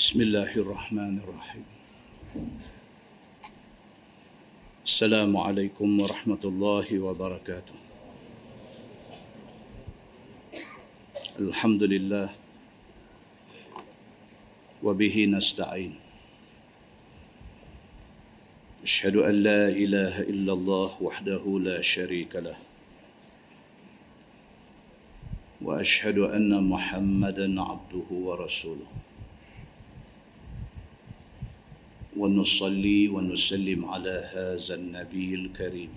بسم الله الرحمن الرحيم. السلام عليكم ورحمة الله وبركاته. الحمد لله وبه نستعين. أشهد أن لا إله إلا الله وحده لا شريك له. وأشهد أن محمدا عبده ورسوله. ونصلي ونسلم على هذا النبي الكريم.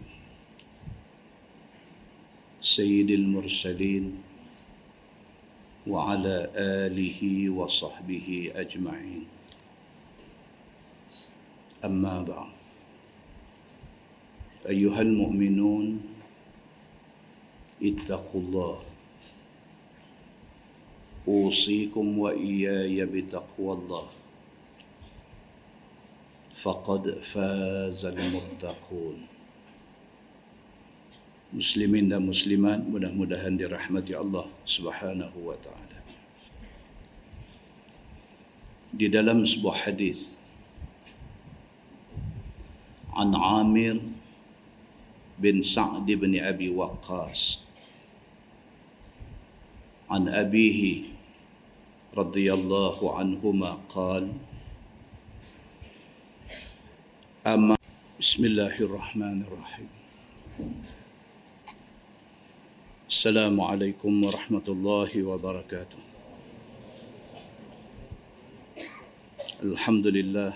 سيد المرسلين وعلى آله وصحبه أجمعين. أما بعد. أيها المؤمنون اتقوا الله. أوصيكم وإياي بتقوى الله. فقد فاز المتقون. مسلمين dan مسلمان mudah-mudahan dirahmati Allah Subhanahu wa taala. Di dalam sebuah hadis عن عامر بن سعد بن أبي وقاص عن أبيه رضي الله عنهما قال أما بسم الله الرحمن الرحيم. السلام عليكم ورحمة الله وبركاته. الحمد لله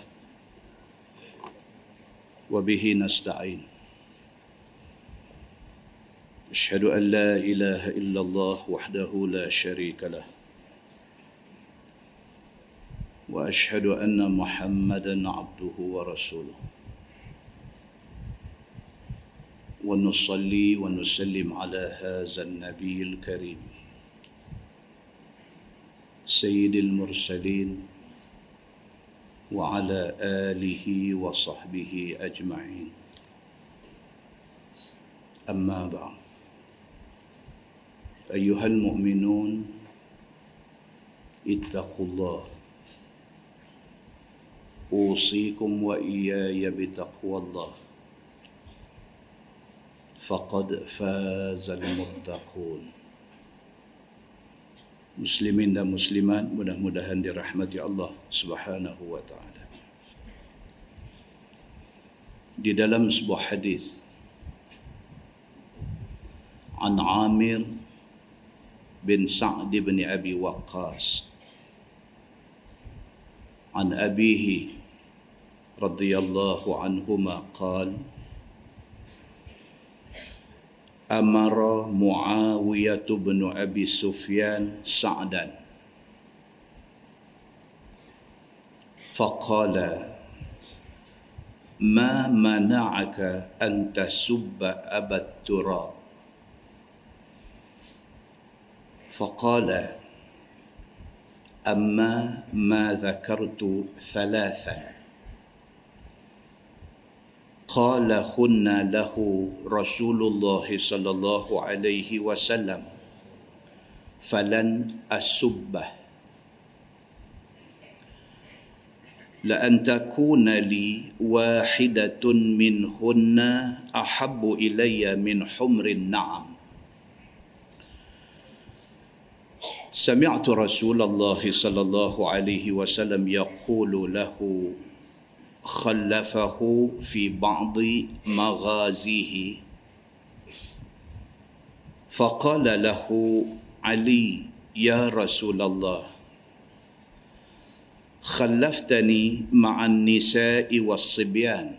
وبه نستعين. أشهد أن لا إله إلا الله وحده لا شريك له. وأشهد أن محمدا عبده ورسوله. ونصلي ونسلم على هذا النبي الكريم. سيد المرسلين وعلى آله وصحبه أجمعين. أما بعد. أيها المؤمنون اتقوا الله. أوصيكم وإياي بتقوى الله. فقد فاز المتقون مسلمين دا مسلمان مده مدهن Allah Subhanahu wa Taala. di dalam sebuah hadis an Amir bin Sa'd bin Abi Waqqas an abihi radhiyallahu anhuma qala أمر معاوية بن أبي سفيان سعدا. فقال ما منعك أن تسب أبا التراب؟ فقال أما ما ذكرت ثلاثا. قال خنا له رسول الله صلى الله عليه وسلم فلن أسبه. لأن تكون لي واحدة منهن أحب إلي من حمر النعم. سمعت رسول الله صلى الله عليه وسلم يقول له خلفه في بعض مغازيه. فقال له علي يا رسول الله خلفتني مع النساء والصبيان.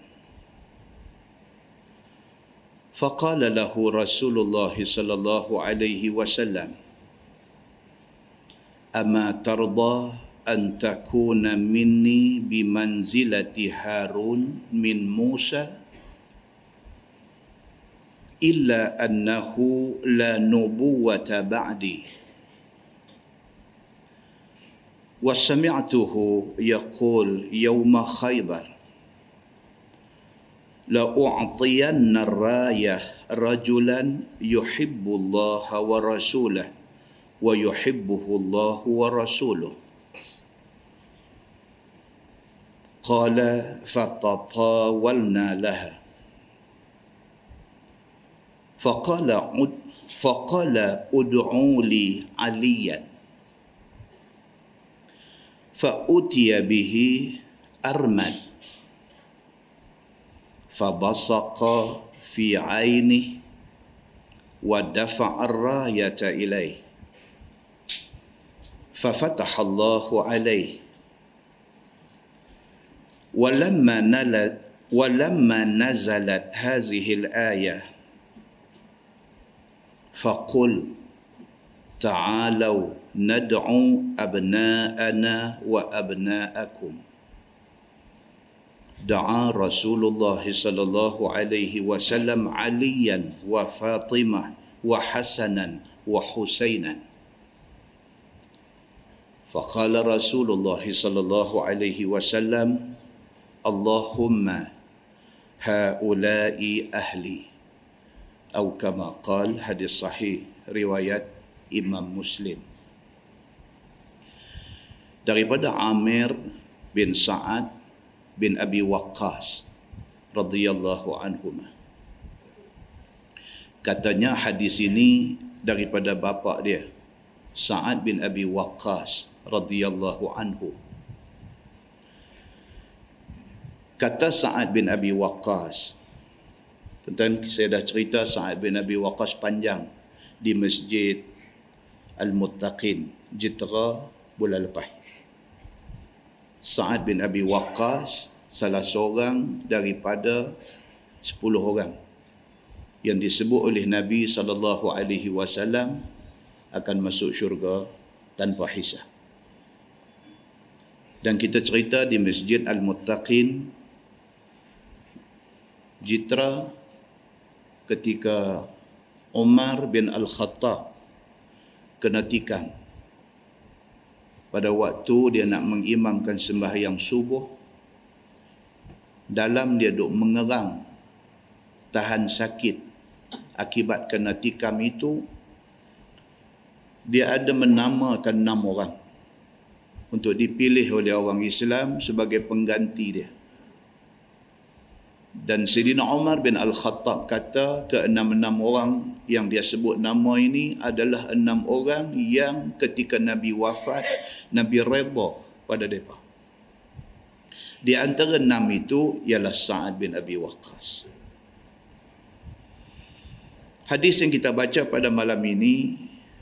فقال له رسول الله صلى الله عليه وسلم أما ترضى؟ أن تكون مني بمنزلة هارون من موسى إلا أنه لا نبوة بعدي. وسمعته يقول يوم خيبر لأعطين الراية رجلا يحب الله ورسوله ويحبه الله ورسوله. قال فتطاولنا لها. فقال فقال ادعوا لي عليا. فأتي به أرمد فبصق في عينه ودفع الراية إليه. ففتح الله عليه. ولما نلت ولما نزلت هذه الآية فقل تعالوا ندعو أبناءنا وأبناءكم. دعا رسول الله صلى الله عليه وسلم عليا وفاطمة وحسنا وحسينا. فقال رسول الله صلى الله عليه وسلم اللهم هؤلاء أهلي أو كما قال حديث صحيح رواية إمام مسلم daripada Amir bin Sa'ad bin Abi Waqqas radhiyallahu anhu. Katanya hadis ini daripada bapa dia Sa'ad bin Abi Waqqas radhiyallahu anhu. Kata Sa'ad bin Abi Waqqas Tentang saya dah cerita Sa'ad bin Abi Waqqas panjang di Masjid Al-Muttaqin Jitra bulan lepas. Sa'ad bin Abi Waqqas salah seorang daripada 10 orang yang disebut oleh Nabi sallallahu alaihi wasallam akan masuk syurga tanpa hisab. Dan kita cerita di Masjid Al-Muttaqin Jitra ketika Umar bin Al-Khattab kena tikam. Pada waktu dia nak mengimamkan sembahyang subuh dalam dia duk mengerang tahan sakit akibat kena tikam itu dia ada menamakan enam orang untuk dipilih oleh orang Islam sebagai pengganti dia dan Sayyidina Umar bin Al-Khattab kata ke enam-enam orang yang dia sebut nama ini adalah enam orang yang ketika Nabi wafat, Nabi redha pada mereka. Di antara enam itu ialah Sa'ad bin Abi Waqqas. Hadis yang kita baca pada malam ini,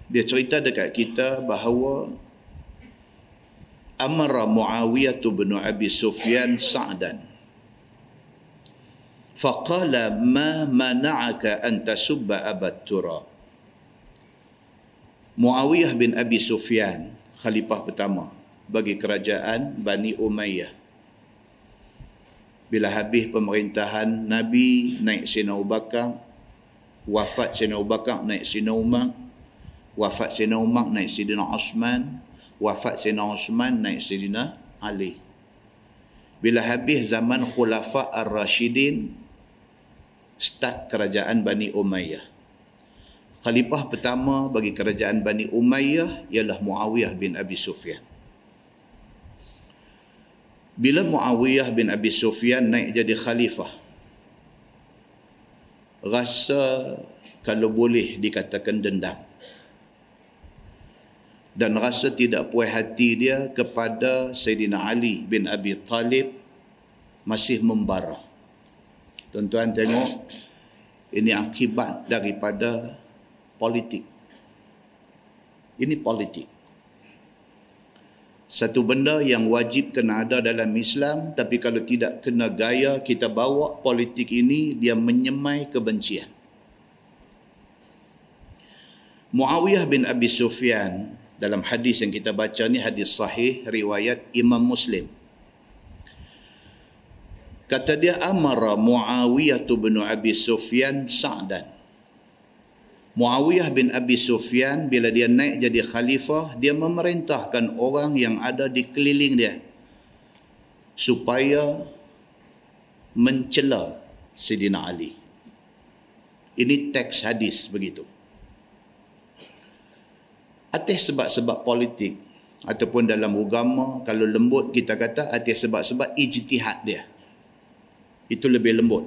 dia cerita dekat kita bahawa amara Muawiyah bin Abi Sufyan Sa'dan faqala ma mana'aka an tasubba abat tura Muawiyah bin Abi Sufyan khalifah pertama bagi kerajaan Bani Umayyah. Bila habis pemerintahan Nabi naik Sina Ubakar wafat Sina Ubakar naik Sina Umar. Wafat Sina Umar naik Sidina Osman wafat Sina Osman naik Sidina Ali bila habis zaman Khulafa Ar-Rashidin start kerajaan Bani Umayyah. Khalifah pertama bagi kerajaan Bani Umayyah ialah Muawiyah bin Abi Sufyan. Bila Muawiyah bin Abi Sufyan naik jadi khalifah, rasa kalau boleh dikatakan dendam. Dan rasa tidak puas hati dia kepada Sayyidina Ali bin Abi Talib masih membara. Tuan-tuan tengok ini akibat daripada politik. Ini politik. Satu benda yang wajib kena ada dalam Islam tapi kalau tidak kena gaya kita bawa politik ini dia menyemai kebencian. Muawiyah bin Abi Sufyan dalam hadis yang kita baca ni hadis sahih riwayat Imam Muslim. Kata dia amara Muawiyah bin Abi Sufyan Sa'dan. Muawiyah bin Abi Sufyan bila dia naik jadi khalifah, dia memerintahkan orang yang ada di keliling dia supaya mencela Sidina Ali. Ini teks hadis begitu. Atas sebab-sebab politik, ataupun dalam agama kalau lembut kita kata atas sebab-sebab ijtihad dia. Itu lebih lembut.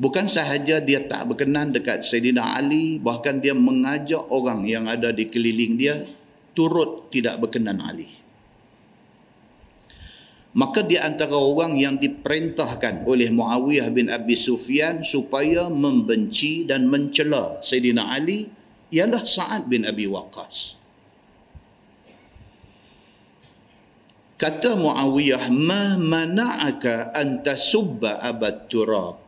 Bukan sahaja dia tak berkenan dekat Sayyidina Ali bahkan dia mengajak orang yang ada di keliling dia turut tidak berkenan Ali. Maka di antara orang yang diperintahkan oleh Muawiyah bin Abi Sufyan supaya membenci dan mencela Sayyidina Ali ialah Sa'ad bin Abi Waqqas Kata Muawiyah, "Ma mana'aka an tasubba Abad Turab?"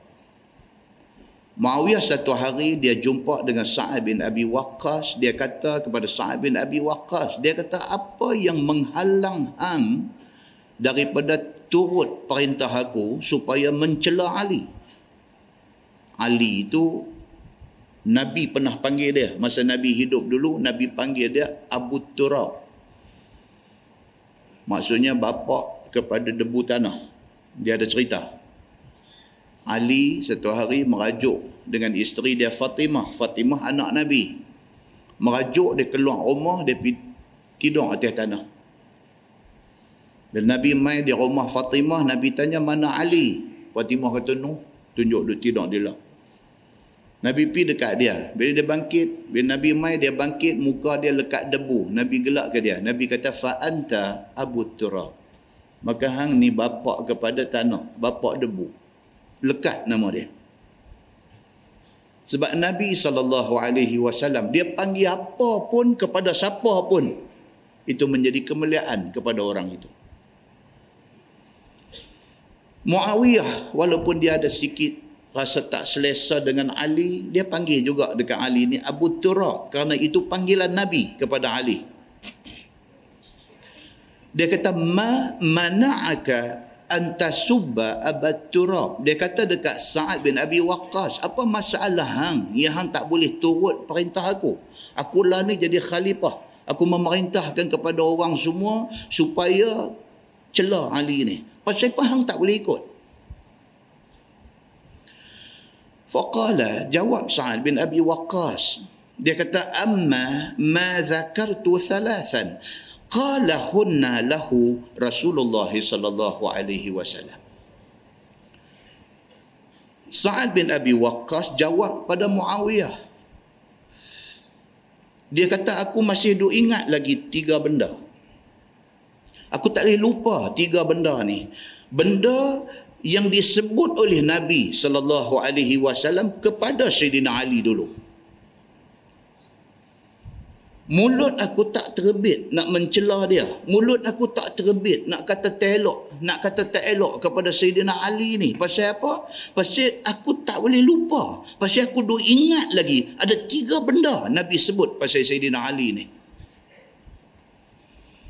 Muawiyah satu hari dia jumpa dengan Sa'ad bin Abi Waqqas, dia kata kepada Sa'ad bin Abi Waqqas, dia kata, "Apa yang menghalang hang daripada turut perintah aku supaya mencela Ali?" Ali itu Nabi pernah panggil dia masa Nabi hidup dulu Nabi panggil dia Abu Turab Maksudnya bapa kepada debu tanah. Dia ada cerita. Ali satu hari merajuk dengan isteri dia Fatimah. Fatimah anak Nabi. Merajuk dia keluar rumah, dia tidur atas tanah. Dan Nabi mai di rumah Fatimah, Nabi tanya mana Ali? Fatimah kata, no, tunjuk dia tidur di dalam. Nabi pi dekat dia. Bila dia bangkit, bila Nabi mai dia bangkit, muka dia lekat debu. Nabi gelak ke dia. Nabi kata fa anta Abu Turab. Maka hang ni bapa kepada tanah, bapa debu. Lekat nama dia. Sebab Nabi saw dia panggil apa pun kepada siapa pun itu menjadi kemuliaan kepada orang itu. Muawiyah walaupun dia ada sikit rasa tak selesa dengan Ali, dia panggil juga dekat Ali ni Abu Turab kerana itu panggilan Nabi kepada Ali. Dia kata ma mana'aka antasubba Abu Turab. Dia kata dekat Sa'ad bin Abi Waqqas, apa masalah hang yang hang tak boleh turut perintah aku? Aku lah ni jadi khalifah. Aku memerintahkan kepada orang semua supaya celah Ali ni. Pasal apa hang tak boleh ikut? Faqala jawab Sa'ad bin Abi Waqqas. Dia kata amma ma zakartu thalathan qala hunna lahu Rasulullah sallallahu alaihi wasallam. Sa'ad bin Abi Waqqas jawab pada Muawiyah. Dia kata aku masih duk ingat lagi tiga benda. Aku tak boleh lupa tiga benda ni. Benda yang disebut oleh Nabi sallallahu alaihi wasallam kepada Sayyidina Ali dulu. Mulut aku tak terbit nak mencela dia. Mulut aku tak terbit nak kata telok, nak kata tak elok kepada Sayyidina Ali ni. Pasal apa? Pasal aku tak boleh lupa. Pasal aku duk ingat lagi ada tiga benda Nabi sebut pasal Sayyidina Ali ni.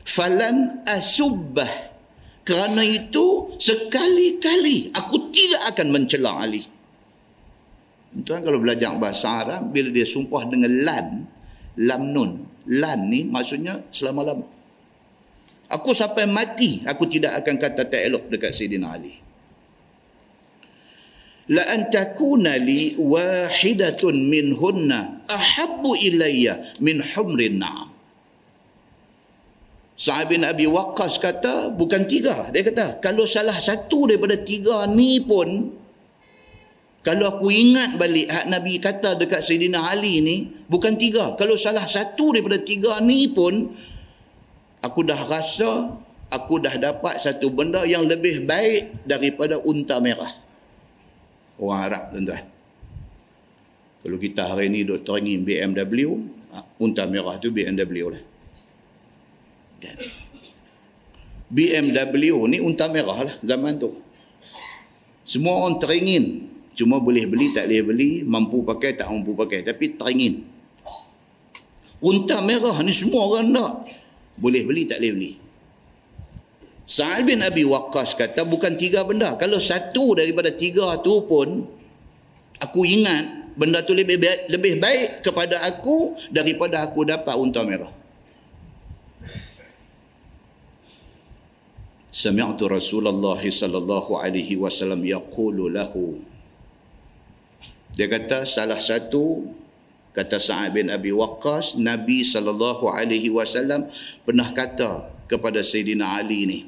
Falan asubbah kerana itu sekali-kali aku tidak akan mencela Ali. Tuan kalau belajar bahasa Arab bila dia sumpah dengan lan, lam nun. Lan ni maksudnya selama-lama. Aku sampai mati aku tidak akan kata tak elok dekat Sayyidina Ali. La an takuna li wahidatun minhunna ahabbu ilayya min humrin na'am. Sa'ad bin Abi Waqqas kata bukan tiga. Dia kata kalau salah satu daripada tiga ni pun kalau aku ingat balik hak Nabi kata dekat Sayyidina Ali ni bukan tiga. Kalau salah satu daripada tiga ni pun aku dah rasa aku dah dapat satu benda yang lebih baik daripada unta merah. Orang Arab tuan-tuan. Kalau kita hari ni duk teringin BMW, ha, unta merah tu BMW lah. Kan? BMW ni unta merah lah zaman tu. Semua orang teringin. Cuma boleh beli, tak boleh beli. Mampu pakai, tak mampu pakai. Tapi teringin. Unta merah ni semua orang nak. Boleh beli, tak boleh beli. Sa'ad bin Abi Waqqas kata bukan tiga benda. Kalau satu daripada tiga tu pun aku ingat benda tu lebih baik, lebih baik kepada aku daripada aku dapat unta merah. Sami'tu Rasulullah sallallahu alaihi wasallam yaqulu lahu Dia kata salah satu Kata Sa'ad bin Abi Waqqas, Nabi SAW pernah kata kepada Sayyidina Ali ni,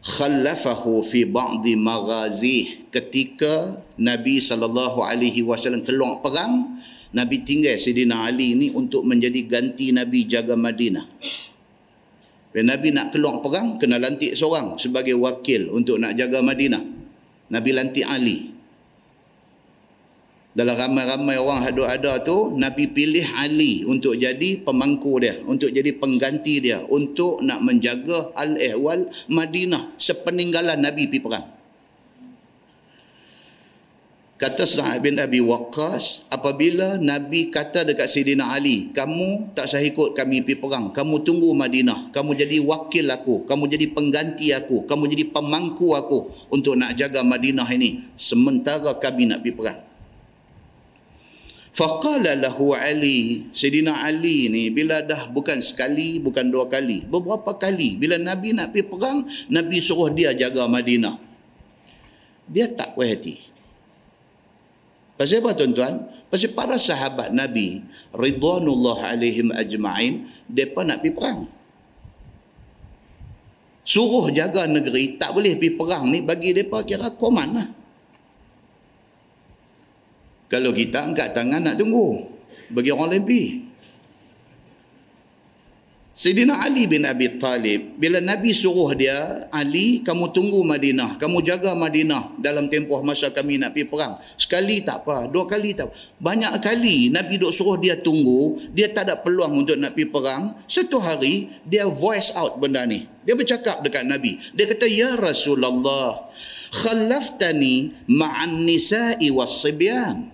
khallafahu fi ba'di maghazih ketika Nabi SAW keluar perang, Nabi tinggal Sayyidina Ali ni untuk menjadi ganti Nabi jaga Madinah. Dan Nabi nak keluar perang, kena lantik seorang sebagai wakil untuk nak jaga Madinah. Nabi lantik Ali dalam ramai-ramai orang hadut ada tu Nabi pilih Ali untuk jadi pemangku dia untuk jadi pengganti dia untuk nak menjaga al-ehwal Madinah sepeninggalan Nabi pergi perang kata Sa'ad bin Abi Waqqas apabila Nabi kata dekat Sayyidina Ali kamu tak sah ikut kami pergi perang. Kamu tunggu Madinah. Kamu jadi wakil aku. Kamu jadi pengganti aku. Kamu jadi pemangku aku untuk nak jaga Madinah ini. Sementara kami nak pergi perang. Faqala lahu Ali, Sayyidina Ali ni bila dah bukan sekali, bukan dua kali, beberapa kali bila Nabi nak pergi perang, Nabi suruh dia jaga Madinah. Dia tak puas hati. Pasal apa tuan-tuan? Pasal para sahabat Nabi, ridwanullah alaihim ajma'in, mereka nak pergi perang. Suruh jaga negeri, tak boleh pergi perang ni, bagi mereka kira koman lah. Kalau kita angkat tangan nak tunggu. Bagi orang lain pergi. Sayyidina Ali bin Abi Talib, bila Nabi suruh dia, Ali, kamu tunggu Madinah, kamu jaga Madinah dalam tempoh masa kami nak pergi perang. Sekali tak apa, dua kali tak apa. Banyak kali Nabi duk suruh dia tunggu, dia tak ada peluang untuk nak pergi perang. Satu hari, dia voice out benda ni. Dia bercakap dekat Nabi. Dia kata, Ya Rasulullah, khalaftani ma'an nisa'i was sibyan.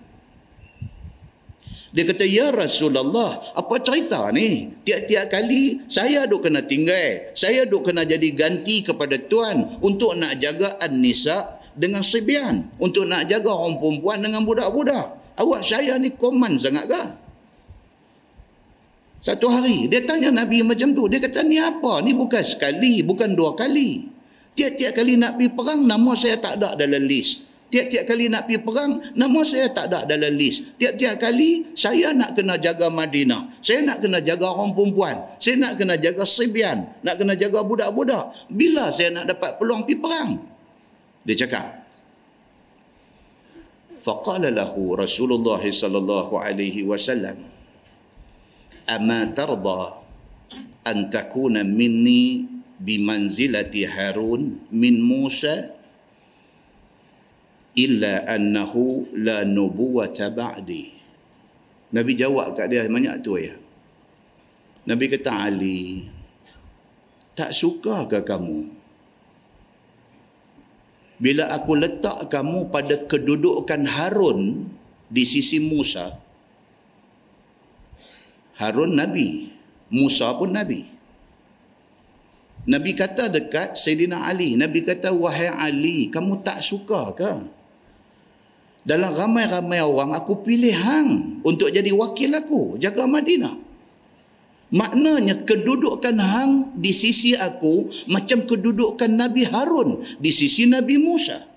Dia kata, Ya Rasulullah, apa cerita ni? Tiap-tiap kali saya duk kena tinggal. Saya duk kena jadi ganti kepada Tuan untuk nak jaga An-Nisa dengan Sibian. Untuk nak jaga orang perempuan dengan budak-budak. Awak saya ni koman sangat ke? Satu hari, dia tanya Nabi macam tu. Dia kata, ni apa? Ni bukan sekali, bukan dua kali. Tiap-tiap kali nak pergi perang, nama saya tak ada dalam list. Tiap-tiap kali nak pergi perang, nama saya tak ada dalam list. Tiap-tiap kali saya nak kena jaga Madinah. Saya nak kena jaga orang perempuan. Saya nak kena jaga Sibian. Nak kena jaga budak-budak. Bila saya nak dapat peluang pergi perang? Dia cakap. Faqala lahu Rasulullah sallallahu alaihi wasallam. Ama tarda an takuna minni bimanzilati Harun min Musa illa annahu la nubuwata ba'di. Nabi jawab kat dia banyak tu ya Nabi kata Ali tak suka ke kamu? Bila aku letak kamu pada kedudukan Harun di sisi Musa Harun Nabi Musa pun Nabi. Nabi kata dekat Sayyidina Ali Nabi kata wahai Ali kamu tak suka ke dalam ramai-ramai orang aku pilih hang untuk jadi wakil aku jaga Madinah. Maknanya kedudukan hang di sisi aku macam kedudukan Nabi Harun di sisi Nabi Musa.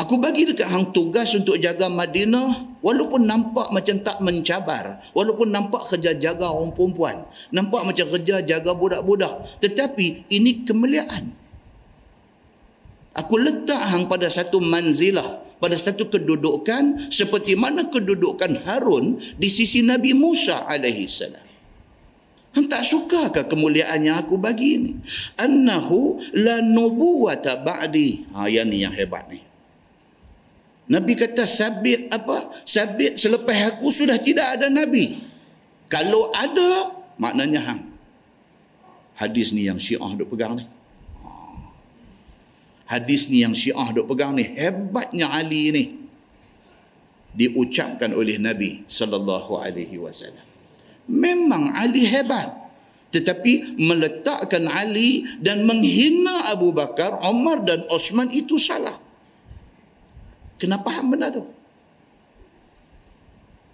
Aku bagi dekat hang tugas untuk jaga Madinah walaupun nampak macam tak mencabar walaupun nampak kerja jaga orang perempuan nampak macam kerja jaga budak-budak. Tetapi ini kemuliaan Aku letak hang pada satu manzilah, pada satu kedudukan seperti mana kedudukan Harun di sisi Nabi Musa alaihi salam. Hang tak suka ke kemuliaan yang aku bagi ni? Annahu la nubuwata ba'di. Ha, yang ni yang hebat ni. Nabi kata sabit apa? Sabit selepas aku sudah tidak ada Nabi. Kalau ada, maknanya hang. Hadis ni yang syiah duk pegang ni hadis ni yang syiah duk pegang ni hebatnya Ali ni diucapkan oleh Nabi sallallahu alaihi wasallam memang Ali hebat tetapi meletakkan Ali dan menghina Abu Bakar, Umar dan Osman itu salah. Kenapa hang benda tu?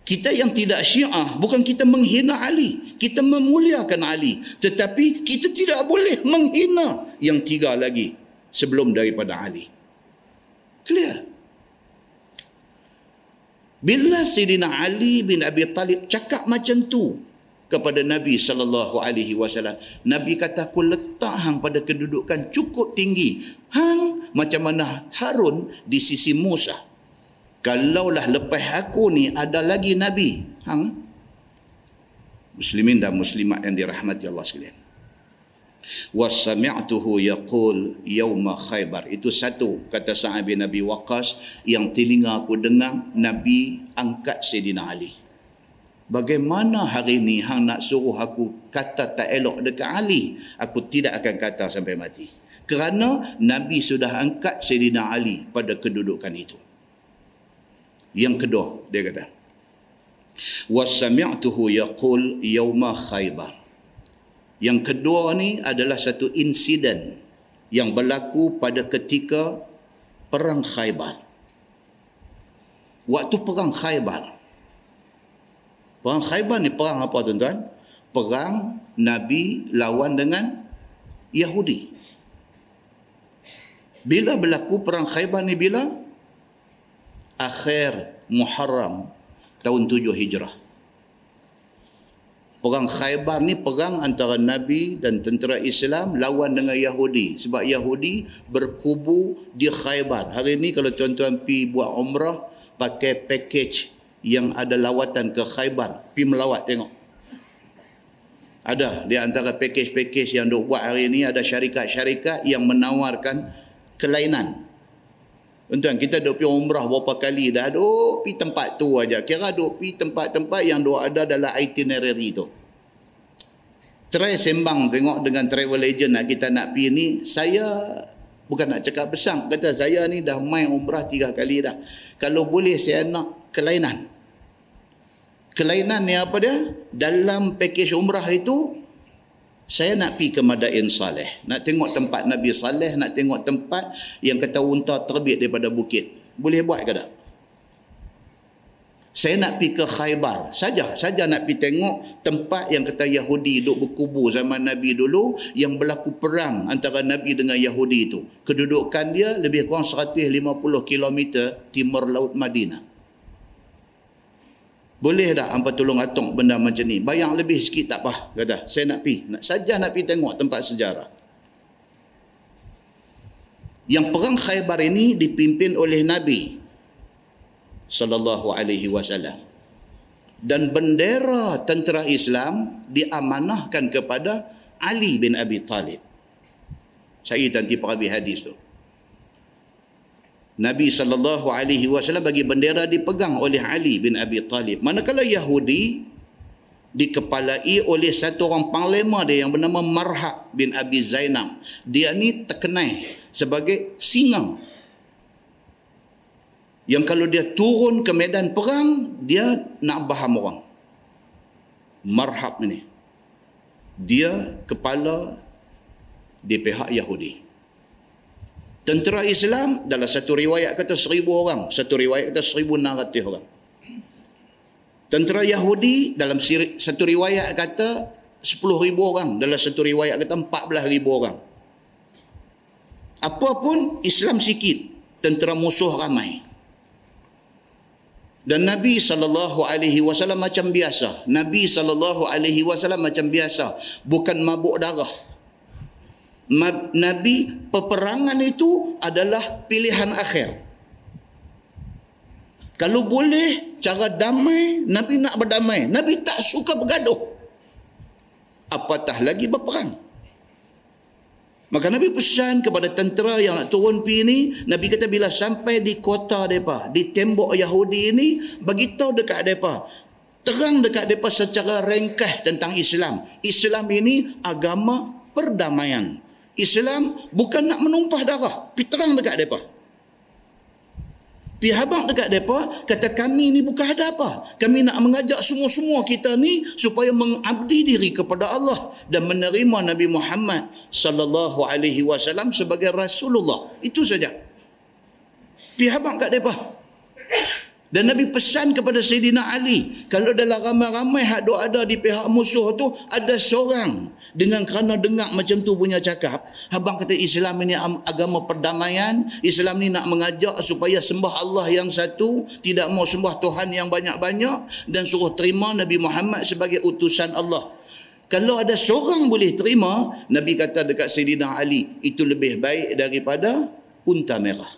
Kita yang tidak syiah, bukan kita menghina Ali. Kita memuliakan Ali. Tetapi kita tidak boleh menghina yang tiga lagi sebelum daripada Ali. Clear. Bila Sayyidina Ali bin Abi Talib cakap macam tu kepada Nabi sallallahu alaihi wasallam, Nabi kata aku letak hang pada kedudukan cukup tinggi. Hang macam mana Harun di sisi Musa. Kalaulah lepas aku ni ada lagi nabi, hang muslimin dan muslimat yang dirahmati Allah sekalian wasami'tuhu yaqul yauma khaybar. Itu satu kata Sa'ad bin Nabi Waqas yang telinga aku dengar Nabi angkat Sayyidina Ali. Bagaimana hari ini hang nak suruh aku kata tak elok dekat Ali? Aku tidak akan kata sampai mati. Kerana Nabi sudah angkat Sayyidina Ali pada kedudukan itu. Yang kedua dia kata wasami'tuhu yaqul yauma khaybar yang kedua ni adalah satu insiden yang berlaku pada ketika perang Khaybar. Waktu perang Khaybar. Perang Khaybar ni perang apa tuan-tuan? Perang Nabi lawan dengan Yahudi. Bila berlaku perang Khaybar ni bila? Akhir Muharram tahun 7 Hijrah. Perang Khaybar ni perang antara Nabi dan tentera Islam lawan dengan Yahudi. Sebab Yahudi berkubu di Khaybar. Hari ni kalau tuan-tuan pi buat umrah, pakai package yang ada lawatan ke Khaybar. Pi melawat tengok. Ada di antara package-package yang duk buat hari ni ada syarikat-syarikat yang menawarkan kelainan. Tuan-tuan, kita duk pergi umrah berapa kali dah. Duk pergi tempat tu aja. Kira duk pergi tempat-tempat yang duk ada dalam itinerary tu. Try sembang tengok dengan travel agent nak kita nak pergi ni. Saya bukan nak cakap besar. Kata saya ni dah main umrah tiga kali dah. Kalau boleh saya nak kelainan. Kelainan ni apa dia? Dalam package umrah itu saya nak pergi ke Madain Saleh. Nak tengok tempat Nabi Saleh nak tengok tempat yang kata unta terbit daripada bukit. Boleh buat ke tak? Saya nak pergi ke Khaybar. Saja saja nak pergi tengok tempat yang kata Yahudi duduk berkubu zaman Nabi dulu yang berlaku perang antara Nabi dengan Yahudi itu. Kedudukan dia lebih kurang 150 km timur laut Madinah boleh tak hampa tolong atung benda macam ni? Bayang lebih sikit tak apa kata saya nak pergi nak, saja nak pergi tengok tempat sejarah. Yang perang Khaybar ini dipimpin oleh Nabi sallallahu alaihi wasallam. Dan bendera tentera Islam diamanahkan kepada Ali bin Abi Talib. Saya nanti perabi hadis tu. Nabi sallallahu alaihi wasallam bagi bendera dipegang oleh Ali bin Abi Talib. Manakala Yahudi dikepalai oleh satu orang panglima dia yang bernama Marhab bin Abi Zainab. Dia ni terkenal sebagai singa yang kalau dia turun ke medan perang dia nak baham orang marhab ni dia kepala di pihak Yahudi tentera Islam dalam satu riwayat kata seribu orang satu riwayat kata seribu enam ratus orang tentera Yahudi dalam satu riwayat kata sepuluh ribu orang dalam satu riwayat kata empat belas ribu orang apapun Islam sikit tentera musuh ramai dan Nabi sallallahu alaihi wasallam macam biasa. Nabi sallallahu alaihi wasallam macam biasa, bukan mabuk darah. Nabi peperangan itu adalah pilihan akhir. Kalau boleh cara damai, Nabi nak berdamai. Nabi tak suka bergaduh. Apatah lagi berperang. Maka Nabi pesan kepada tentera yang nak turun pi ni, Nabi kata bila sampai di kota depa, di tembok Yahudi ini, bagi tahu dekat depa, terang dekat depa secara ringkas tentang Islam. Islam ini agama perdamaian. Islam bukan nak menumpah darah, pi terang dekat depa. Pihak abang dekat mereka, kata kami ni bukan ada apa. Kami nak mengajak semua-semua kita ni supaya mengabdi diri kepada Allah dan menerima Nabi Muhammad sallallahu alaihi wasallam sebagai Rasulullah. Itu saja. Pihak abang kat mereka. Dan Nabi pesan kepada Sayyidina Ali, kalau dalam ramai-ramai hak ada di pihak musuh tu, ada seorang dengan kerana dengar macam tu punya cakap, abang kata Islam ini agama perdamaian, Islam ni nak mengajak supaya sembah Allah yang satu, tidak mau sembah Tuhan yang banyak-banyak dan suruh terima Nabi Muhammad sebagai utusan Allah. Kalau ada seorang boleh terima, Nabi kata dekat Sayyidina Ali, itu lebih baik daripada unta merah.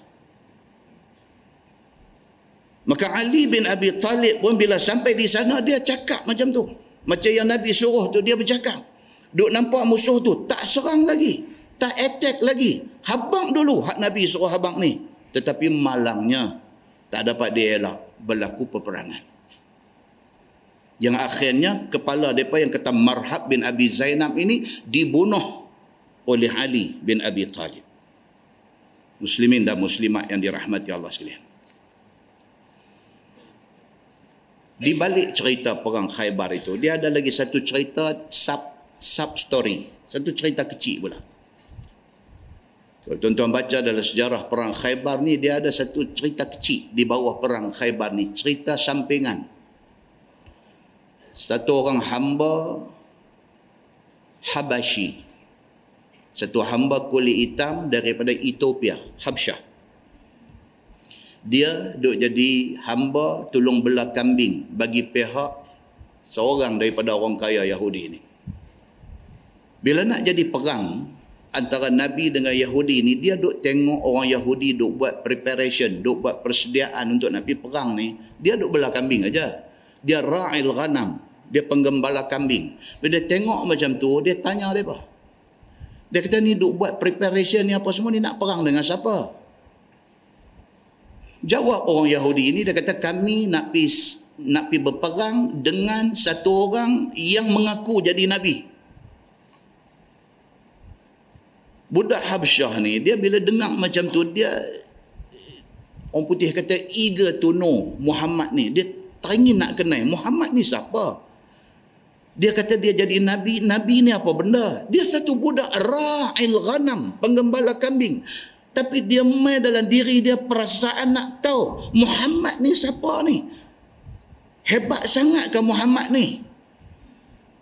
Maka Ali bin Abi Talib pun bila sampai di sana dia cakap macam tu. Macam yang Nabi suruh tu dia bercakap. Duk nampak musuh tu tak serang lagi. Tak attack lagi. Habang dulu hak Nabi suruh habang ni. Tetapi malangnya tak dapat dielak berlaku peperangan. Yang akhirnya kepala mereka yang kata Marhab bin Abi Zainab ini dibunuh oleh Ali bin Abi Talib. Muslimin dan muslimat yang dirahmati Allah sekalian. di balik cerita perang Khaybar itu dia ada lagi satu cerita sub story. Satu cerita kecil pula. Kalau tuan-tuan baca dalam sejarah perang Khaybar ni dia ada satu cerita kecil di bawah perang Khaybar ni. Cerita sampingan. Satu orang hamba Habashi. Satu hamba kulit hitam daripada Ethiopia Habsyah. Dia duk jadi hamba tolong belah kambing bagi pihak seorang daripada orang kaya Yahudi ini. Bila nak jadi perang antara Nabi dengan Yahudi ini, dia duk tengok orang Yahudi duk buat preparation, duk buat persediaan untuk Nabi perang ni, dia duk belah kambing aja. Dia ra'il ghanam, dia penggembala kambing. Bila dia tengok macam tu, dia tanya apa? Dia kata ni duk buat preparation ni apa semua ni nak perang dengan siapa? Jawab orang Yahudi ini dia kata kami nak pi nak pi berperang dengan satu orang yang mengaku jadi nabi. Budak Habsyah ni dia bila dengar macam tu dia orang putih kata eager to know Muhammad ni. Dia teringin nak kenal Muhammad ni siapa? Dia kata dia jadi nabi. Nabi ni apa benda? Dia satu budak ra'il ghanam, penggembala kambing. Tapi dia main dalam diri dia perasaan nak tahu Muhammad ni siapa ni? Hebat sangat ke Muhammad ni?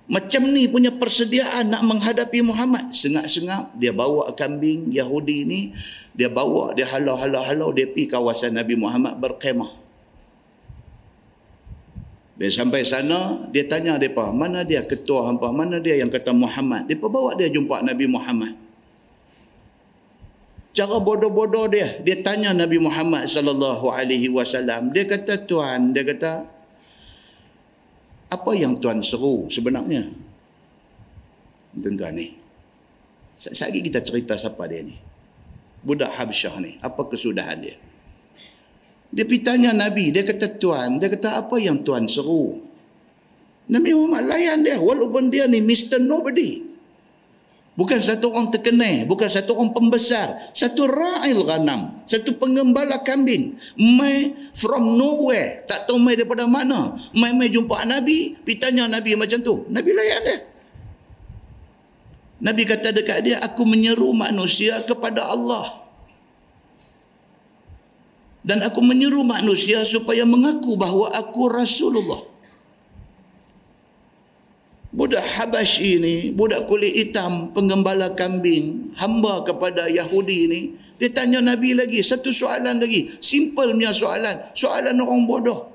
Macam ni punya persediaan nak menghadapi Muhammad. Sengak-sengak dia bawa kambing Yahudi ni. Dia bawa, dia halau-halau-halau. Dia pergi kawasan Nabi Muhammad berkemah. Dia sampai sana, dia tanya mereka, mana dia ketua hampa, mana dia yang kata Muhammad. Dia bawa dia jumpa Nabi Muhammad cara bodoh-bodoh dia dia tanya Nabi Muhammad sallallahu alaihi wasallam dia kata tuan dia kata apa yang tuan seru sebenarnya? Tuan-tuan ni. Sekali kita cerita siapa dia ni. Budak Habsyah ni apa kesudahan dia? Dia pergi tanya Nabi dia kata tuan dia kata apa yang tuan seru? Nabi Muhammad layan dia walaupun dia ni Mr. Nobody Bukan satu orang terkenal, bukan satu orang pembesar, satu ra'il ghanam, satu pengembala kambing. Mai from nowhere, tak tahu mai daripada mana. Mai mai jumpa Nabi, pergi tanya Nabi macam tu. Nabi layan dia. Nabi kata dekat dia, aku menyeru manusia kepada Allah. Dan aku menyeru manusia supaya mengaku bahawa aku Rasulullah. Budak Habashi ini, budak kulit hitam, penggembala kambing, hamba kepada Yahudi ini, dia tanya Nabi lagi, satu soalan lagi. Simple punya soalan. Soalan orang bodoh.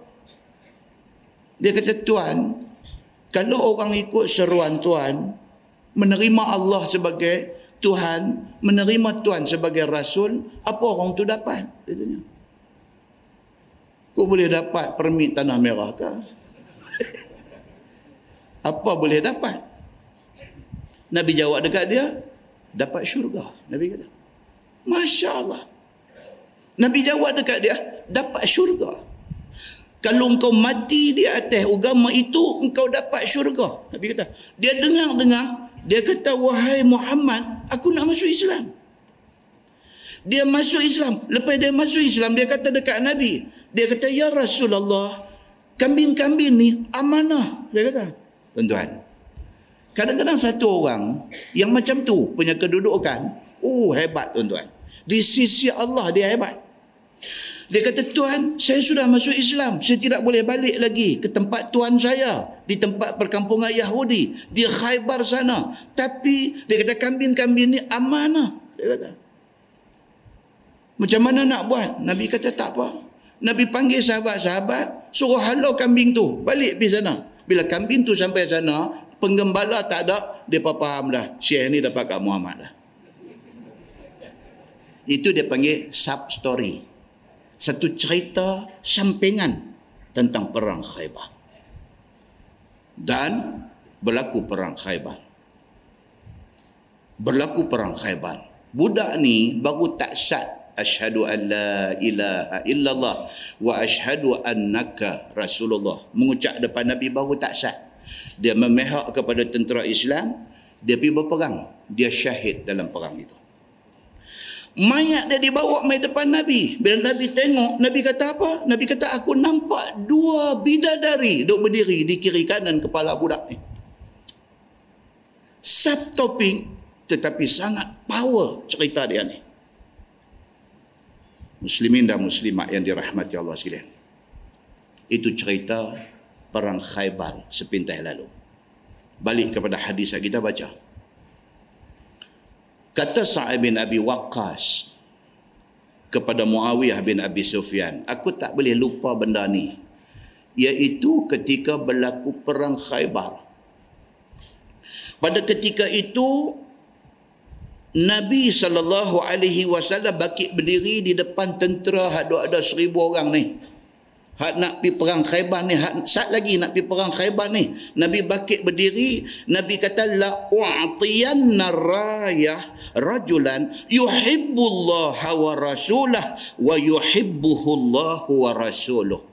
Dia kata, Tuan, kalau orang ikut seruan Tuan, menerima Allah sebagai Tuhan, menerima Tuan sebagai Rasul, apa orang tu dapat? Dia tanya. Kau boleh dapat permit tanah merah kah? Apa boleh dapat? Nabi jawab dekat dia, dapat syurga. Nabi kata, Masya Allah. Nabi jawab dekat dia, dapat syurga. Kalau engkau mati di atas agama itu, engkau dapat syurga. Nabi kata, dia dengar-dengar, dia kata, wahai Muhammad, aku nak masuk Islam. Dia masuk Islam. Lepas dia masuk Islam, dia kata dekat Nabi, dia kata, Ya Rasulullah, kambing-kambing ni amanah. Dia kata, tuan-tuan. Kadang-kadang satu orang yang macam tu punya kedudukan, oh hebat tuan-tuan. Di sisi Allah dia hebat. Dia kata, Tuan, saya sudah masuk Islam. Saya tidak boleh balik lagi ke tempat Tuan saya. Di tempat perkampungan Yahudi. Di Khaybar sana. Tapi, dia kata, kambing-kambing ni amanah. Dia kata. Macam mana nak buat? Nabi kata, tak apa. Nabi panggil sahabat-sahabat. Suruh halau kambing tu. Balik pergi sana. Bila kambing tu sampai sana, penggembala tak ada. Dia faham dah. Syekh ni dapat Kak Muhammad dah. Itu dia panggil sub-story satu cerita sampingan tentang perang Khaybar. Dan berlaku perang Khaybar. Berlaku perang Khaybar. Budak ni baru tak sat asyhadu an la ilaha illallah wa asyhadu annaka rasulullah. Mengucap depan Nabi baru tak sat. Dia memihak kepada tentera Islam, dia pergi berperang, dia syahid dalam perang itu. Mayat dia dibawa mai depan Nabi. Bila Nabi tengok, Nabi kata apa? Nabi kata, aku nampak dua bidadari duduk berdiri di kiri kanan kepala budak ni. Subtopik tetapi sangat power cerita dia ni. Muslimin dan muslimat yang dirahmati Allah sekalian. Itu cerita perang Khaybar sepintas lalu. Balik kepada hadis yang kita baca. Kata Sa'id bin Abi Waqqas kepada Muawiyah bin Abi Sufyan, aku tak boleh lupa benda ni. Iaitu ketika berlaku perang Khaybar. Pada ketika itu Nabi sallallahu alaihi wasallam bakit berdiri di depan tentera ada ada seribu orang ni. Hak nak pergi perang Khaybar ni, hak sat lagi nak pergi perang Khaybar ni. Nabi bakit berdiri, Nabi kata la u'tiyanna rayah rajulan yuhibbullah wa rasulah wa yuhibbuhullah wa rasuluh.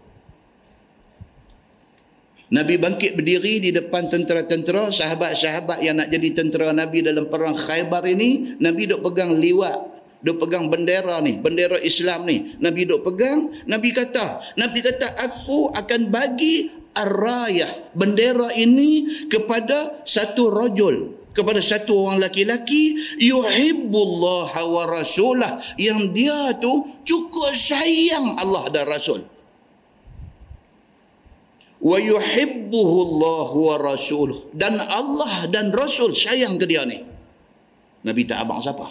Nabi bangkit berdiri di depan tentera-tentera, sahabat-sahabat yang nak jadi tentera Nabi dalam perang Khaybar ini, Nabi duk pegang liwat duk pegang bendera ni, bendera Islam ni. Nabi duk pegang, Nabi kata, Nabi kata aku akan bagi arayah bendera ini kepada satu rajul, kepada satu orang laki-laki yuhibbullah wa rasulah yang dia tu cukup sayang Allah dan Rasul. Wa yuhibbuhu Allah wa rasuluh dan Allah dan Rasul sayang ke dia ni. Nabi tak abang siapa?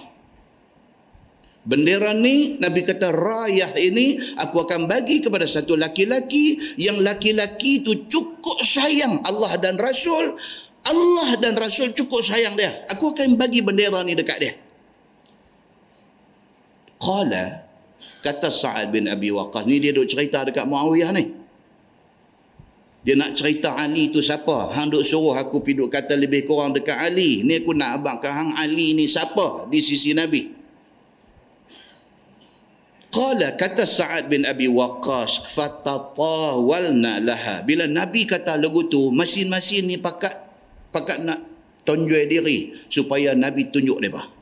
Bendera ni Nabi kata rayah ini aku akan bagi kepada satu laki-laki yang laki-laki itu cukup sayang Allah dan Rasul. Allah dan Rasul cukup sayang dia. Aku akan bagi bendera ni dekat dia. Qala kata Sa'ad bin Abi Waqqas ni dia duk cerita dekat Muawiyah ni. Dia nak cerita Ali tu siapa? Hang duk suruh aku piduk kata lebih kurang dekat Ali. Ni aku nak abang ke hang Ali ni siapa di sisi Nabi? Qala kata Sa'ad bin Abi Waqqas fatatawalna laha. Bila Nabi kata lagu tu, masing-masing ni pakat pakat nak tonjoi diri supaya Nabi tunjuk depa.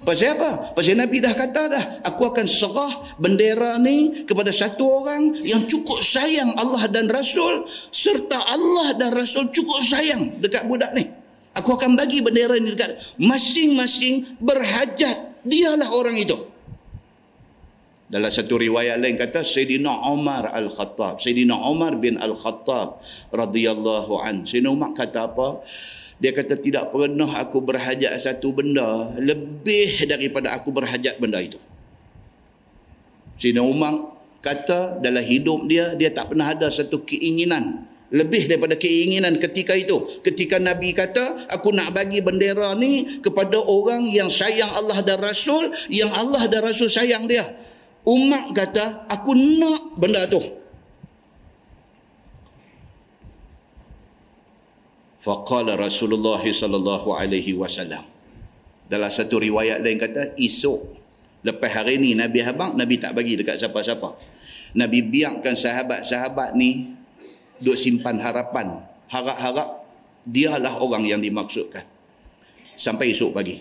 Pasal apa? Pasal Nabi dah kata dah, aku akan serah bendera ni kepada satu orang yang cukup sayang Allah dan Rasul serta Allah dan Rasul cukup sayang dekat budak ni. Aku akan bagi bendera ni dekat masing-masing berhajat. Dialah orang itu. Dalam satu riwayat lain kata Sayyidina Umar Al-Khattab. Sayyidina Umar bin Al-Khattab radhiyallahu an. Sayyidina Umar kata apa? Dia kata tidak pernah aku berhajat satu benda lebih daripada aku berhajat benda itu. Sayyidina Umar kata dalam hidup dia dia tak pernah ada satu keinginan lebih daripada keinginan ketika itu ketika nabi kata aku nak bagi bendera ni kepada orang yang sayang Allah dan Rasul yang Allah dan Rasul sayang dia Umat kata, aku nak benda tu. Faqala Rasulullah sallallahu alaihi wasallam. Dalam satu riwayat lain kata, esok lepas hari ni Nabi habang, Nabi tak bagi dekat siapa-siapa. Nabi biarkan sahabat-sahabat ni duk simpan harapan. Harap-harap dialah orang yang dimaksudkan. Sampai esok pagi.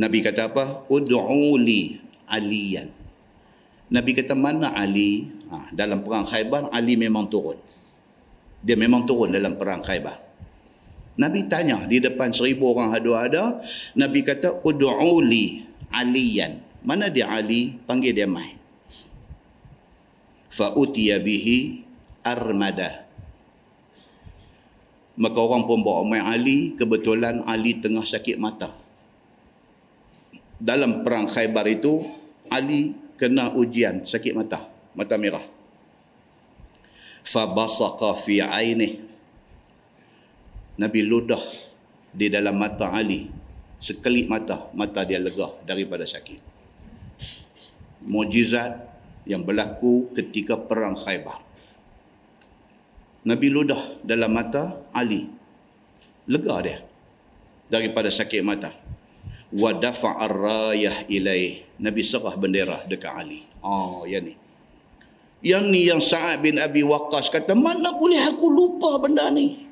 Nabi kata apa? Ud'uli aliyan. Nabi kata mana Ali? Ha, dalam perang Khaybar Ali memang turun. Dia memang turun dalam perang Khaybar. Nabi tanya di depan seribu orang ada ada. Nabi kata ud'uli aliyan. mana dia Ali panggil dia mai fa utiya bihi armada maka orang pun bawa mai Ali kebetulan Ali tengah sakit mata dalam perang Khaybar itu Ali kena ujian sakit mata mata merah fa basaqa fi ainih Nabi ludah di dalam mata Ali sekelip mata mata dia lega daripada sakit mujizat yang berlaku ketika perang Khaybar. Nabi ludah dalam mata Ali. Lega dia daripada sakit mata. Wa dafa'ar rayah ilaih. Nabi serah bendera dekat Ali. Oh, ya ni. Yang ni yang Sa'ad bin Abi Waqqas kata, mana boleh aku lupa benda ni?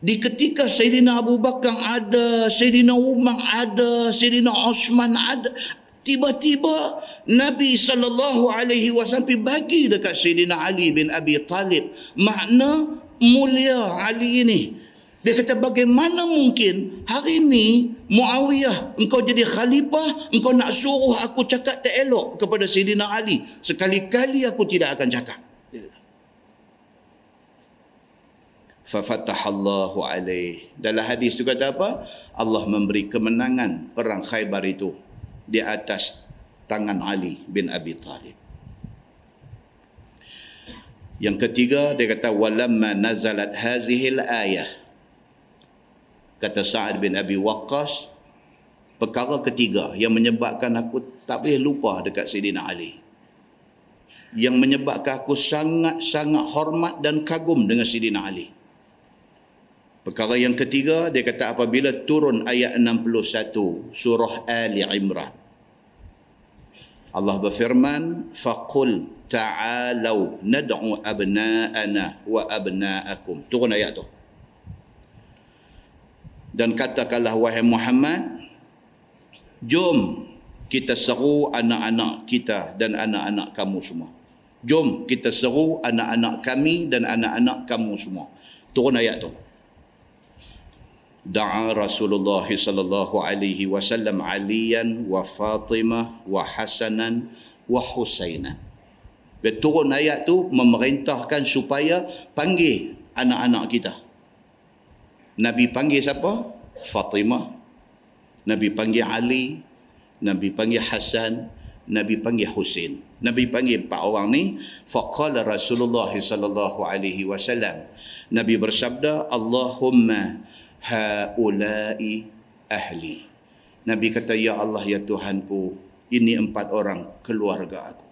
Di ketika Sayyidina Abu Bakar ada, Sayyidina Umar ada, Sayyidina Osman ada, tiba-tiba Nabi sallallahu alaihi wasallam bagi dekat Sayyidina Ali bin Abi Talib makna mulia Ali ini dia kata bagaimana mungkin hari ini Muawiyah engkau jadi khalifah engkau nak suruh aku cakap tak elok kepada Sayyidina Ali? Sekali-kali aku tidak akan cakap. Fafatahallahu alaih dalam hadis tu kata apa? Allah memberi kemenangan perang Khaybar itu di atas tangan Ali bin Abi Talib. Yang ketiga dia kata walamma nazalat hazihil ayah. Kata Sa'ad bin Abi Waqqas perkara ketiga yang menyebabkan aku tak boleh lupa dekat Sayyidina Ali. Yang menyebabkan aku sangat-sangat hormat dan kagum dengan Sayyidina Ali. Perkara yang ketiga dia kata apabila turun ayat 61 surah Ali Imran Allah berfirman faqul ta'alu nad'u abna'ana wa abna'akum turun ayat tu dan katakanlah wahai Muhammad jom kita seru anak-anak kita dan anak-anak kamu semua jom kita seru anak-anak kami dan anak-anak kamu semua turun ayat tu da'a Rasulullah sallallahu alaihi wasallam Aliyan wa Fatimah wa Hasanan wa Husainan. Dia turun ayat tu memerintahkan supaya panggil anak-anak kita. Nabi panggil siapa? Fatimah. Nabi panggil Ali. Nabi panggil Hasan. Nabi panggil Husain. Nabi panggil empat orang ni. Faqala Rasulullah sallallahu alaihi wasallam. Nabi bersabda, Allahumma haulai ahli. Nabi kata, Ya Allah, Ya Tuhanku, ini empat orang keluarga aku.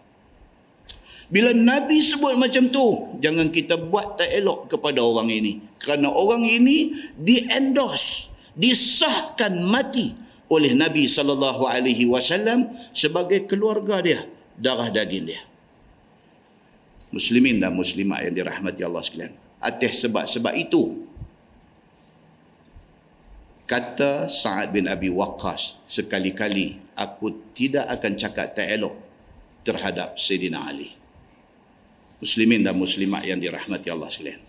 Bila Nabi sebut macam tu, jangan kita buat tak elok kepada orang ini. Kerana orang ini di-endorse, disahkan mati oleh Nabi sallallahu alaihi wasallam sebagai keluarga dia, darah daging dia. Muslimin dan muslimat yang dirahmati Allah sekalian. Atas sebab-sebab itu, kata Sa'ad bin Abi Waqqas sekali-kali aku tidak akan cakap tak elok terhadap Sayyidina Ali muslimin dan muslimat yang dirahmati Allah sekalian.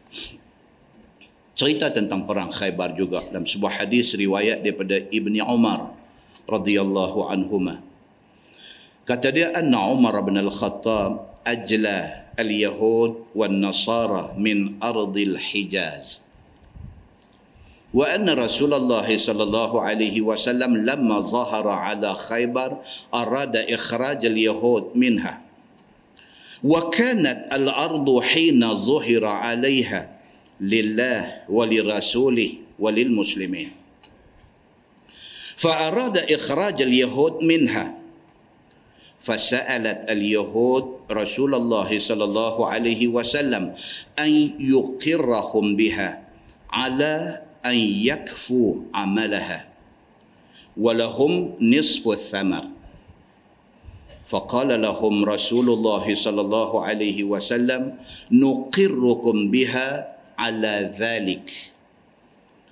Cerita tentang perang Khaybar juga dalam sebuah hadis riwayat daripada Ibni Umar radhiyallahu anhuma. Kata dia anna Umar bin Al-Khattab ajla al-Yahud wan Nasara min ardil Hijaz. Wa anna Rasulullah sallallahu alaihi wasallam lamma zahara ala Khaybar arada ikhraj al-Yahud minha. وكانت الأرض حين ظهر عليها لله ولرسوله وللمسلمين. فأراد إخراج اليهود منها. فسألت اليهود رسول الله صلى الله عليه وسلم أن يقرهم بها على أن يكفوا عملها ولهم نصف الثمر. فقال لهم رسول الله صلى الله عليه وسلم نقركم بها على ذلك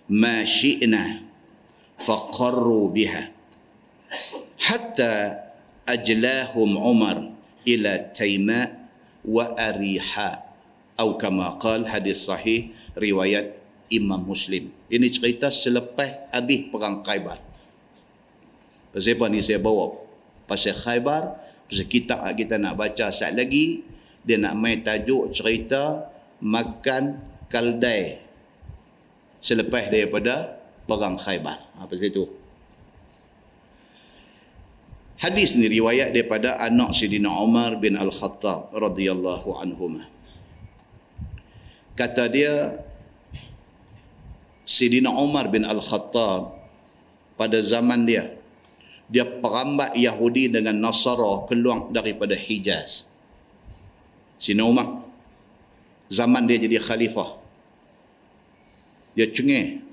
ما شئنا فقروا بها حتى أجلاهم عمر إلى تيماء وأريحاء أو كما قال حديث صحيح رواية Imam Muslim. Ini cerita selepas habis perang Khaybar. Pasal apa ni saya bawa? pasal pasal kitab kita nak baca saat lagi dia nak main tajuk cerita makan kaldai selepas daripada perang Khaybar apa itu Hadis ni riwayat daripada anak Sidina Umar bin Al-Khattab radhiyallahu anhu. Kata dia Sidina Umar bin Al-Khattab pada zaman dia dia perambat Yahudi dengan Nasara keluar daripada Hijaz. Sidina Umar zaman dia jadi khalifah. Dia cengih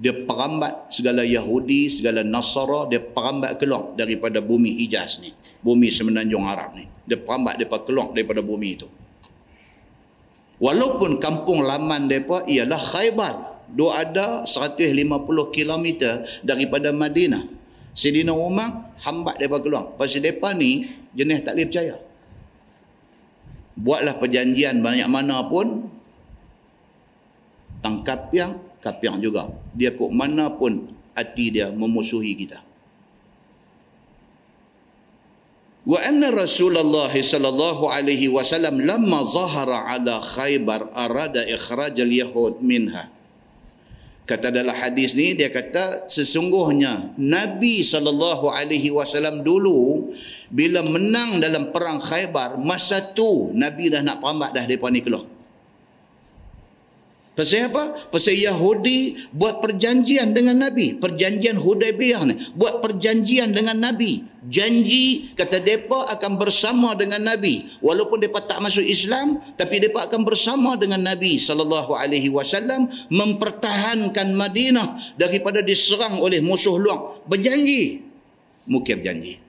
dia perambat segala Yahudi, segala Nasara, dia perambat keluar daripada bumi Hijaz ni. Bumi semenanjung Arab ni. Dia perambat mereka keluar daripada bumi itu. Walaupun kampung laman mereka ialah Khaybar. Dia ada 150 km daripada Madinah. Sidina Umar hambat mereka keluar. Pasal mereka ni jenis tak boleh percaya. Buatlah perjanjian banyak mana pun tangkap yang kafir juga. Dia kok mana pun hati dia memusuhi kita. Wa anna Rasulullah sallallahu alaihi wasallam lamma zahara ala Khaybar arada ikhraj al-yahud minha. Kata dalam hadis ni dia kata sesungguhnya Nabi sallallahu alaihi wasallam dulu bila menang dalam perang Khaybar masa tu Nabi dah nak perambat dah depa ni keluar. Pasal apa? Pasal Yahudi buat perjanjian dengan Nabi. Perjanjian Hudaybiyah ni. Buat perjanjian dengan Nabi. Janji kata mereka akan bersama dengan Nabi. Walaupun mereka tak masuk Islam. Tapi mereka akan bersama dengan Nabi SAW. Mempertahankan Madinah daripada diserang oleh musuh luar. Berjanji. Mukir janji.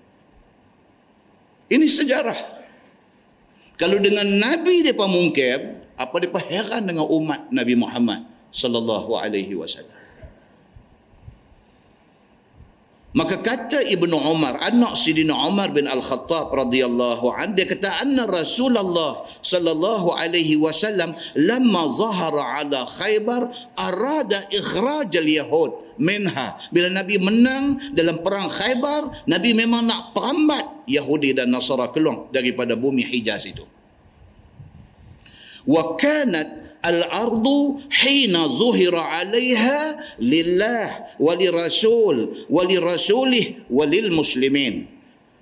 Ini sejarah. Kalau dengan Nabi mereka mungkir, apa dia heran dengan umat Nabi Muhammad sallallahu alaihi wasallam Maka kata Ibnu Umar, anak Sidina Umar bin Al-Khattab radhiyallahu an dia kata anna Rasulullah sallallahu alaihi wasallam lamma zahara ala Khaybar arada ikhraj al-yahud minha. Bila Nabi menang dalam perang Khaybar, Nabi memang nak perambat Yahudi dan Nasara keluar daripada bumi Hijaz itu. وكانت الأرض حين ظهر عليها لله ولرسول ولرسوله Muslimin.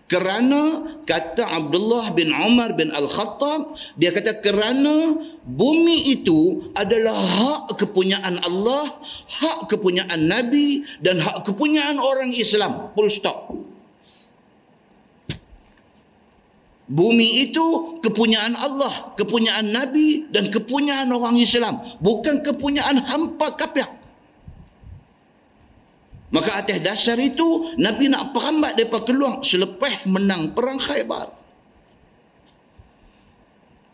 kerana kata Abdullah bin Umar bin Al-Khattab dia kata kerana bumi itu adalah hak kepunyaan Allah hak kepunyaan Nabi dan hak kepunyaan orang Islam full stop Bumi itu kepunyaan Allah, kepunyaan Nabi dan kepunyaan orang Islam. Bukan kepunyaan hampa kafir. Maka atas dasar itu, Nabi nak perambat mereka keluar selepas menang perang khaybar.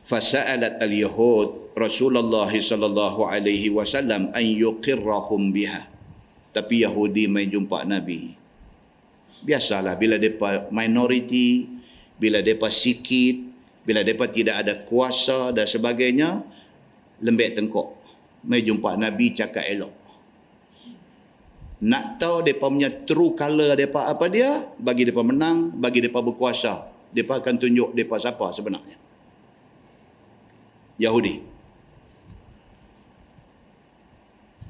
Fasa'alat al-Yahud Rasulullah sallallahu alaihi wasallam an yuqirrahum biha. Tapi Yahudi mai jumpa Nabi. Biasalah bila mereka minoriti, bila mereka sikit, bila mereka tidak ada kuasa dan sebagainya, lembek tengkok. Mai jumpa Nabi cakap elok. Nak tahu mereka punya true color mereka apa dia, bagi mereka menang, bagi mereka berkuasa. Mereka akan tunjuk mereka siapa sebenarnya. Yahudi.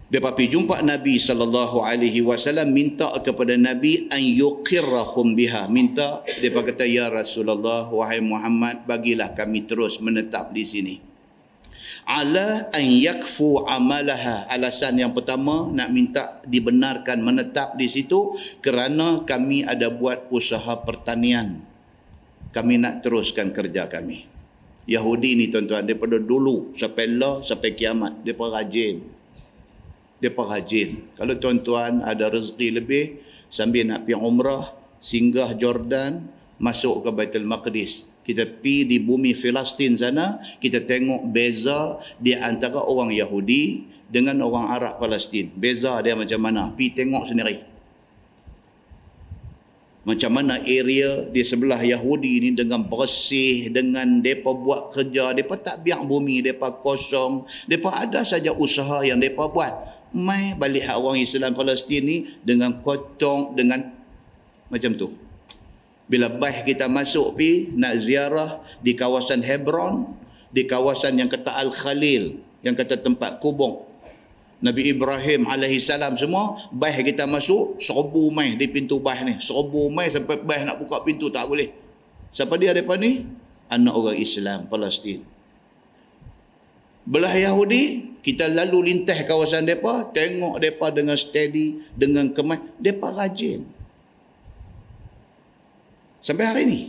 Pergi jumpa Nabi sallallahu alaihi wasallam minta kepada Nabi an yuqirrahum biha. Minta dia kata ya Rasulullah wahai Muhammad bagilah kami terus menetap di sini. Ala an yakfu amalaha. Alasan yang pertama nak minta dibenarkan menetap di situ kerana kami ada buat usaha pertanian. Kami nak teruskan kerja kami. Yahudi ni tuan-tuan daripada dulu sampai lah sampai kiamat dia rajin mereka rajin. Kalau tuan-tuan ada rezeki lebih, sambil nak pergi umrah, singgah Jordan, masuk ke Baitul Maqdis. Kita pergi di bumi Filastin sana, kita tengok beza di antara orang Yahudi dengan orang Arab Palestin. Beza dia macam mana? Pergi tengok sendiri. Macam mana area di sebelah Yahudi ni dengan bersih, dengan mereka buat kerja, mereka tak biar bumi mereka kosong. Mereka ada saja usaha yang mereka buat mai balik hak orang Islam Palestin ni dengan kotong dengan macam tu. Bila baih kita masuk pi nak ziarah di kawasan Hebron, di kawasan yang kata Al-Khalil, yang kata tempat kubur Nabi Ibrahim alaihi salam semua, baih kita masuk, serbu mai di pintu baih ni. Serbu mai sampai baih nak buka pintu tak boleh. Siapa dia depan ni? Anak orang Islam Palestin. Belah Yahudi, kita lalu lintas kawasan mereka, tengok mereka dengan steady, dengan kemas, mereka rajin. Sampai hari ini.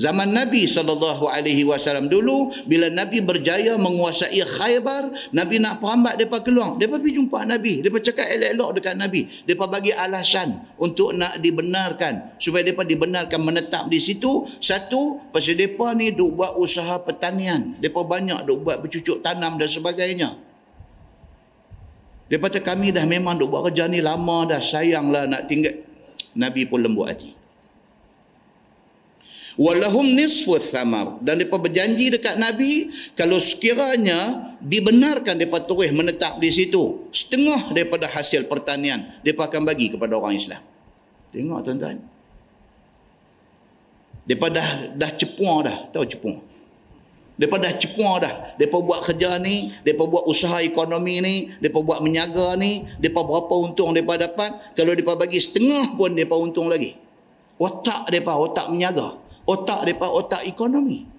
Zaman Nabi SAW dulu, bila Nabi berjaya menguasai Khaybar, Nabi nak perambat mereka keluar. Mereka pergi jumpa Nabi. Mereka cakap elok-elok dekat Nabi. Mereka bagi alasan untuk nak dibenarkan. Supaya mereka dibenarkan menetap di situ. Satu, pasal mereka ni duk buat usaha pertanian. Mereka banyak duk buat bercucuk tanam dan sebagainya. Mereka cakap kami dah memang duk buat kerja ni lama dah. Sayanglah nak tinggal. Nabi pun lembut hati walahum nisfu thamar. Dan depa berjanji dekat nabi kalau sekiranya dibenarkan depa terus menetap di situ setengah daripada hasil pertanian depa akan bagi kepada orang Islam. Tengok tuan-tuan. Depa dah dah cepuang dah. Tahu cepuang Depa dah cepuang dah. Depa buat kerja ni, depa buat usaha ekonomi ni, depa buat menyaga ni, depa berapa untung depa dapat, kalau depa bagi setengah pun depa untung lagi. Otak depa otak menyaga otak mereka otak ekonomi.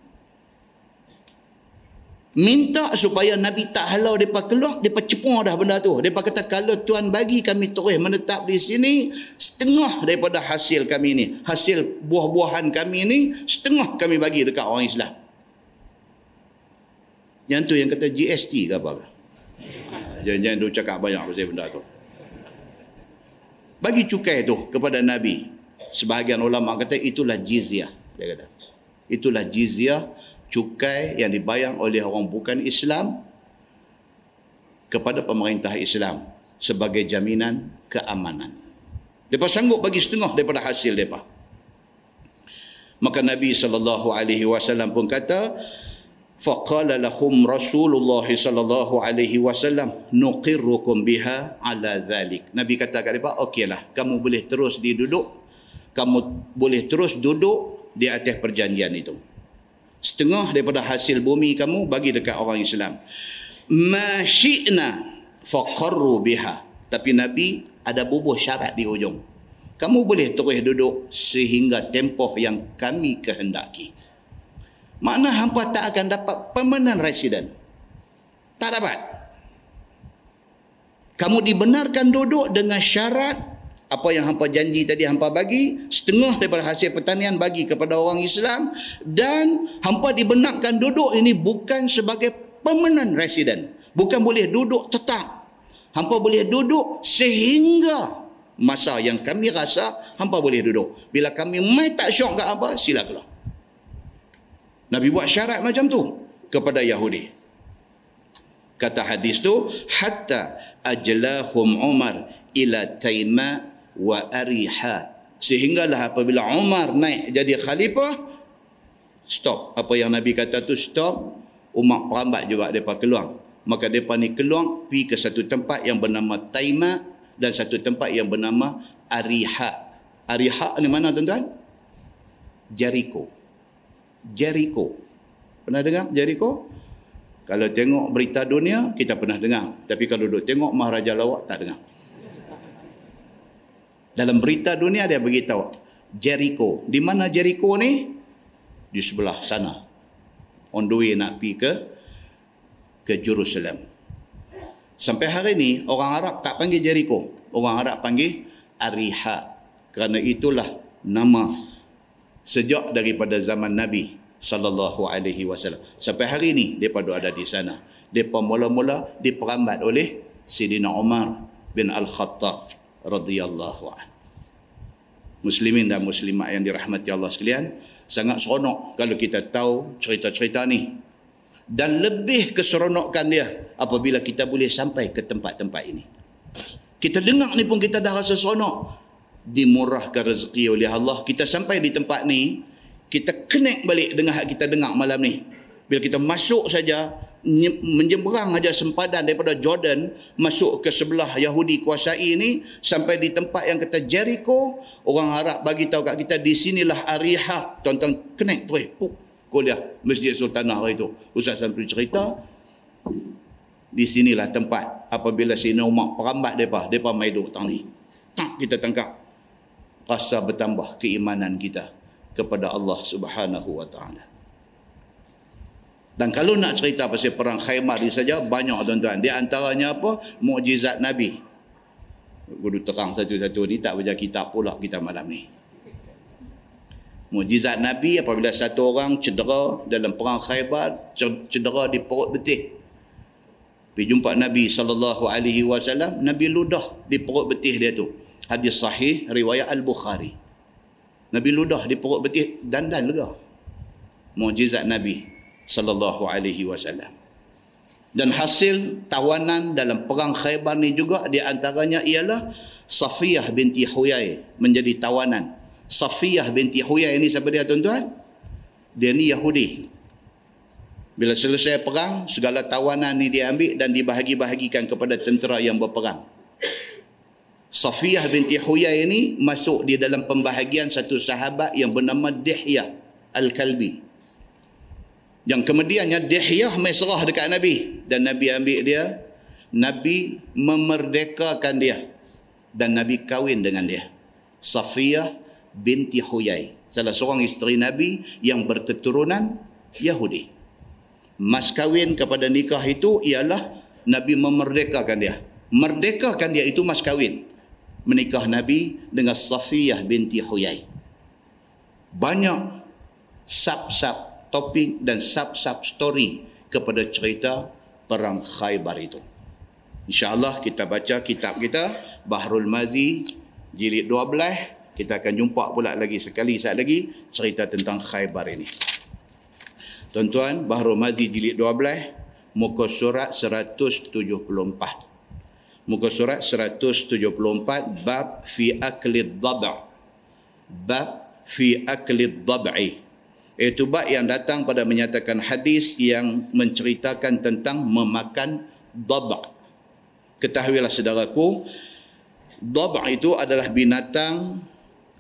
Minta supaya Nabi tak halau mereka keluar, mereka cepur dah benda tu. Mereka kata, kalau Tuhan bagi kami terus menetap di sini, setengah daripada hasil kami ni, hasil buah-buahan kami ni, setengah kami bagi dekat orang Islam. Yang tu yang kata GST ke apa? Jangan-jangan dia cakap banyak pasal benda tu. Bagi cukai tu kepada Nabi. Sebahagian ulama kata itulah jizyah dia kata. Itulah jizyah cukai yang dibayang oleh orang bukan Islam kepada pemerintah Islam sebagai jaminan keamanan. Depa sanggup bagi setengah daripada hasil depa. Maka Nabi sallallahu alaihi wasallam pun kata faqala lahum Rasulullah sallallahu alaihi wasallam nuqirrukum biha ala dhalik. Nabi kata kepada depa, "Okeylah, kamu boleh terus diduduk. Kamu boleh terus duduk di atas perjanjian itu. Setengah daripada hasil bumi kamu bagi dekat orang Islam. Ma syi'na faqarru biha. Tapi Nabi ada bubuh syarat di hujung. Kamu boleh terus duduk sehingga tempoh yang kami kehendaki. Makna hampa tak akan dapat permanent resident. Tak dapat. Kamu dibenarkan duduk dengan syarat apa yang hampa janji tadi hampa bagi setengah daripada hasil pertanian bagi kepada orang Islam. Dan hampa dibenarkan duduk ini bukan sebagai permanent resident. Bukan boleh duduk tetap. Hampa boleh duduk sehingga masa yang kami rasa hampa boleh duduk. Bila kami mai tak syok kat apa sila keluar. Nabi buat syarat macam tu kepada Yahudi. Kata hadis tu hatta ajlahum Umar ila taima wa ariha. Sehinggalah apabila Umar naik jadi khalifah stop. Apa yang Nabi kata tu stop. Umat perambat juga mereka keluar. Maka mereka ni keluar pergi ke satu tempat yang bernama Taima dan satu tempat yang bernama Ariha. Ariha ni mana tuan-tuan? Jericho. Jericho. Pernah dengar Jericho? kalau tengok berita dunia kita pernah dengar. Tapi kalau duduk tengok Maharaja Lawak tak dengar dalam berita dunia dia beritahu Jericho. Di mana Jericho ni? Di sebelah sana. On the way nak pergi ke ke Jerusalem. Sampai hari ni orang Arab tak panggil Jericho. Orang Arab panggil Ariha. Kerana itulah nama sejak daripada zaman Nabi sallallahu alaihi wasallam. Sampai hari ni depa ada di sana. Depa mula-mula diperambat oleh Sidina Umar bin Al-Khattab radhiyallahu an. Muslimin dan muslimat yang dirahmati Allah sekalian, sangat seronok kalau kita tahu cerita-cerita ni. Dan lebih keseronokan dia apabila kita boleh sampai ke tempat-tempat ini. Kita dengar ni pun kita dah rasa seronok. Dimurahkan rezeki oleh Allah. Kita sampai di tempat ni, kita connect balik dengan hak kita dengar malam ni. Bila kita masuk saja, menyeberang aja sempadan daripada Jordan masuk ke sebelah Yahudi kuasai ini sampai di tempat yang kata Jericho. Orang Arab bagi tahu kat kita di sinilah Ariha. Tuan-tuan connect tu eh kuliah Masjid Sultanah hari itu Ustaz Samsul cerita di sinilah tempat apabila Sina Umar perambat mereka mereka main duduk tang ni. Tak kita tangkap. Rasa bertambah keimanan kita kepada Allah Subhanahu wa taala dan kalau nak cerita pasal perang Khaymar ni saja banyak tuan-tuan. Di antaranya apa? Mukjizat Nabi. Guru terang satu-satu ni tak baca kitab pula kita malam ni. Mukjizat Nabi apabila satu orang cedera dalam perang Khaybar, cedera di perut betih. Pergi jumpa Nabi sallallahu alaihi wasallam, Nabi ludah di perut betih dia tu. Hadis sahih riwayat Al-Bukhari. Nabi ludah di perut betih dan dan lega. Mukjizat Nabi sallallahu alaihi wasallam. Dan hasil tawanan dalam perang Khaybar ni juga di antaranya ialah Safiyah binti Huyai menjadi tawanan. Safiyah binti Huyai ni siapa dia tuan-tuan? Dia ni Yahudi. Bila selesai perang, segala tawanan ni diambil dan dibahagi-bahagikan kepada tentera yang berperang. Safiyah binti Huyai ini masuk di dalam pembahagian satu sahabat yang bernama Dihya Al-Kalbi. Yang kemudiannya Dihyah mesrah dekat Nabi dan Nabi ambil dia. Nabi memerdekakan dia dan Nabi kahwin dengan dia. Safiyah binti Huyai. Salah seorang isteri Nabi yang berketurunan Yahudi. Mas kahwin kepada nikah itu ialah Nabi memerdekakan dia. Merdekakan dia itu mas kahwin. Menikah Nabi dengan Safiyah binti Huyai. Banyak sab-sab topik dan sub-sub story kepada cerita perang Khaybar itu. InsyaAllah kita baca kitab kita Bahrul Mazi jilid 12 kita akan jumpa pula lagi sekali saat lagi cerita tentang Khaybar ini. Tuan-tuan, Bahrul Mazi jilid 12 muka surat 174. Muka surat 174 bab fi akli dhab'. Bab fi akli dhab'i iaitu bab yang datang pada menyatakan hadis yang menceritakan tentang memakan daba. Ketahuilah saudaraku, daba itu adalah binatang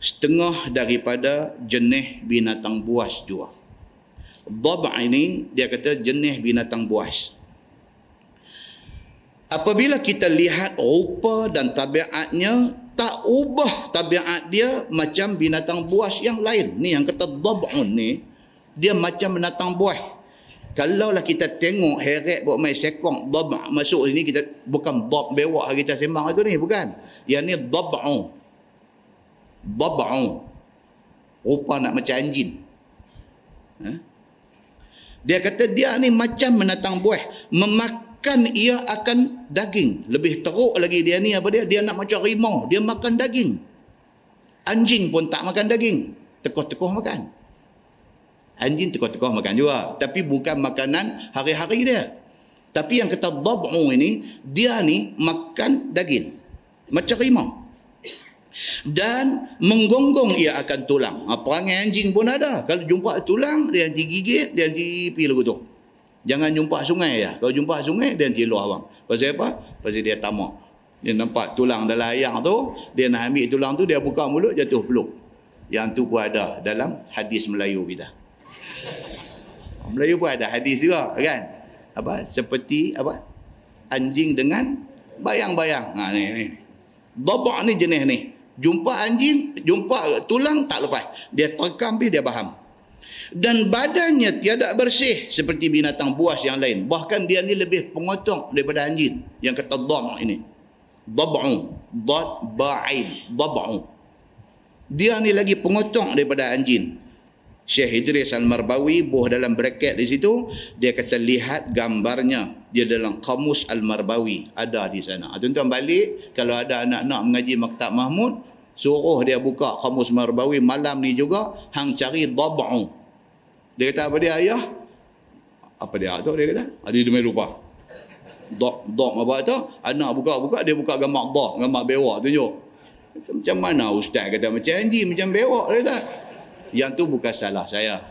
setengah daripada jenis binatang buas juga. Daba ini dia kata jenis binatang buas. Apabila kita lihat rupa dan tabiatnya tak ubah tabiat dia macam binatang buas yang lain. Ni yang kata dab'un ni dia macam menatang buah. Kalau lah kita tengok heret buat main sekong dab masuk ini kita bukan dab bewak kita sembang itu ni bukan. Yang ni dab'u dab'u rupa nak macam anjing. Ha? dia kata dia ni macam menatang buah. Memakan ia akan daging. Lebih teruk lagi dia ni apa dia? Dia nak macam rimau dia makan daging. Anjing pun tak makan daging. Tekoh-tekoh makan anjing tekuk-tekuk makan juga. Tapi bukan makanan hari-hari dia. Tapi yang kata dab'u ini dia ni makan daging. Macam rimau dan menggonggong ia akan tulang. Ha, perangai anjing pun ada. Kalau jumpa tulang dia nanti gigit dia nanti pergi lagu tu. Jangan jumpa sungai ya. Kalau jumpa sungai dia nanti luar bang. Pasal apa? pasal dia tamak. Dia nampak tulang dalam ayam tu dia nak ambil tulang tu dia buka mulut jatuh peluk. Yang tu pun ada dalam hadis Melayu kita Melayu pun ada hadis juga kan. Apa? Seperti apa? Anjing dengan bayang-bayang. Ha ni ni. Dabak ni jenis ni. Jumpa anjing, jumpa tulang tak lepas. Dia terkam dia faham. Dan badannya tiada bersih seperti binatang buas yang lain. Bahkan dia ni lebih pengotong daripada anjing. Yang kata dam ini. Dab'u. Dad ba'in. Dab'u. Dia ni lagi pengotong daripada anjing. Syekh Idris Al-Marbawi buah dalam bracket di situ dia kata lihat gambarnya dia dalam kamus Al-Marbawi ada di sana. Ah, tuan-tuan balik kalau ada anak-anak mengaji Maktab Mahmud suruh dia buka kamus Marbawi malam ni juga hang cari dab'u. Dia kata apa dia ayah? Apa dia tu dia kata? Ada di main lupa. Dok dok apa tu? Anak buka-buka dia buka gambar dok, gambar bewak tunjuk. Macam mana ustaz kata macam anjing macam bewak dia kata yang tu bukan salah saya.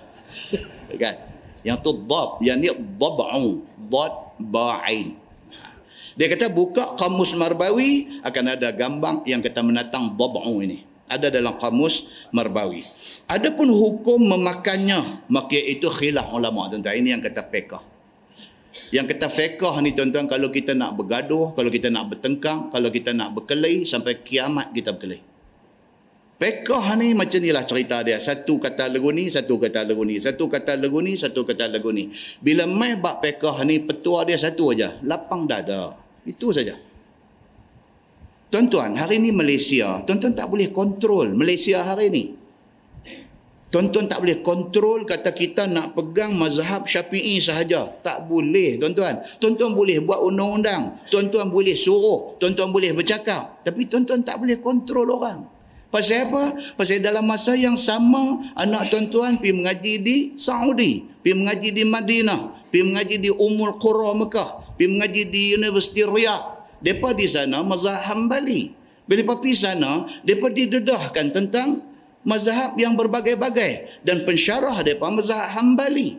Kan? Yang tu dab yang ni dab'u dad ba'in. Dia kata buka kamus marbawi akan ada gambang yang kata menatang dab'u ini. Ada dalam kamus marbawi. Adapun hukum memakannya maka itu khilaf ulama tuan-tuan. Ini yang kata fiqh yang kata fiqh ni tuan-tuan kalau kita nak bergaduh kalau kita nak bertengkang kalau kita nak berkelahi sampai kiamat kita berkelahi Pekah ni macam inilah cerita dia. Satu kata lagu ni, satu kata lagu ni. Satu kata lagu ni, satu kata lagu ni. Bila mai bab pekah ni, petua dia satu aja, Lapang dada. Itu saja. Tuan-tuan, hari ni Malaysia, tuan-tuan tak boleh kontrol Malaysia hari ni. Tuan-tuan tak boleh kontrol kata kita nak pegang mazhab syafi'i sahaja. Tak boleh tuan-tuan. Tuan-tuan boleh buat undang-undang. Tuan-tuan boleh suruh. Tuan-tuan boleh bercakap. Tapi tuan-tuan tak boleh kontrol orang. Pasal apa? Pasal dalam masa yang sama anak tuan-tuan pergi mengaji di Saudi, pergi mengaji di Madinah, pergi mengaji di Umul Qura Mekah, pergi mengaji di Universiti Riyadh. Depa di sana mazhab Hambali. Bila pergi sana, depa didedahkan tentang mazhab yang berbagai-bagai dan pensyarah depa mazhab Hambali.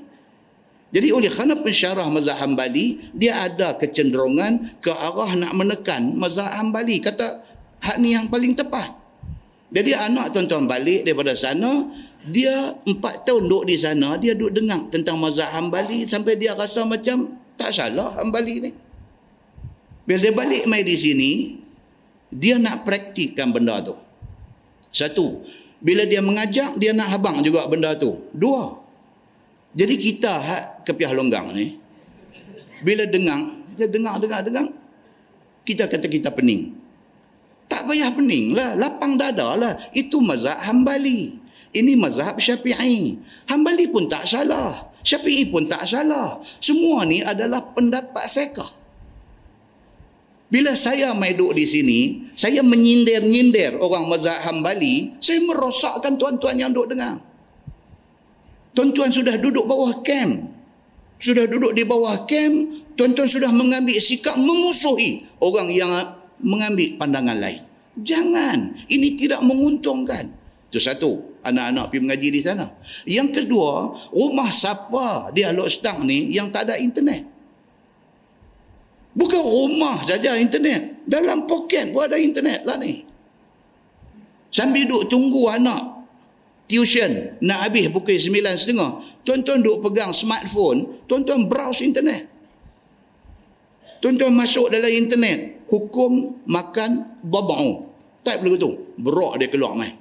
Jadi oleh kerana pensyarah mazhab Hambali, dia ada kecenderungan ke arah nak menekan mazhab Hambali. Kata hak ni yang paling tepat. Jadi anak tuan-tuan balik daripada sana, dia empat tahun duduk di sana, dia duduk dengar tentang mazhab Hambali sampai dia rasa macam tak salah Hambali ni. Bila dia balik mai di sini, dia nak praktikkan benda tu. Satu, bila dia mengajak, dia nak habang juga benda tu. Dua, jadi kita hak kepiah longgang ni, bila dengar, kita dengar, dengar, dengar, kita kata kita pening. Tak payah pening lah. Lapang dada lah. Itu mazhab hambali. Ini mazhab syafi'i. Hambali pun tak salah. Syafi'i pun tak salah. Semua ni adalah pendapat fiqah. Bila saya main duduk di sini, saya menyindir-nyindir orang mazhab hambali, saya merosakkan tuan-tuan yang duduk dengar. Tuan-tuan sudah duduk bawah kem. Sudah duduk di bawah kem, tuan-tuan sudah mengambil sikap memusuhi orang yang mengambil pandangan lain. Jangan. Ini tidak menguntungkan. Itu satu. Anak-anak pergi mengaji di sana. Yang kedua, rumah siapa di Alok Stang ni yang tak ada internet? Bukan rumah saja internet. Dalam poket pun ada internet lah ni. Sambil duduk tunggu anak tuition nak habis pukul sembilan setengah. Tuan-tuan duduk pegang smartphone. Tuan-tuan browse internet. Tuan-tuan masuk dalam internet hukum makan babau. Tak boleh tu. Berak dia keluar mai.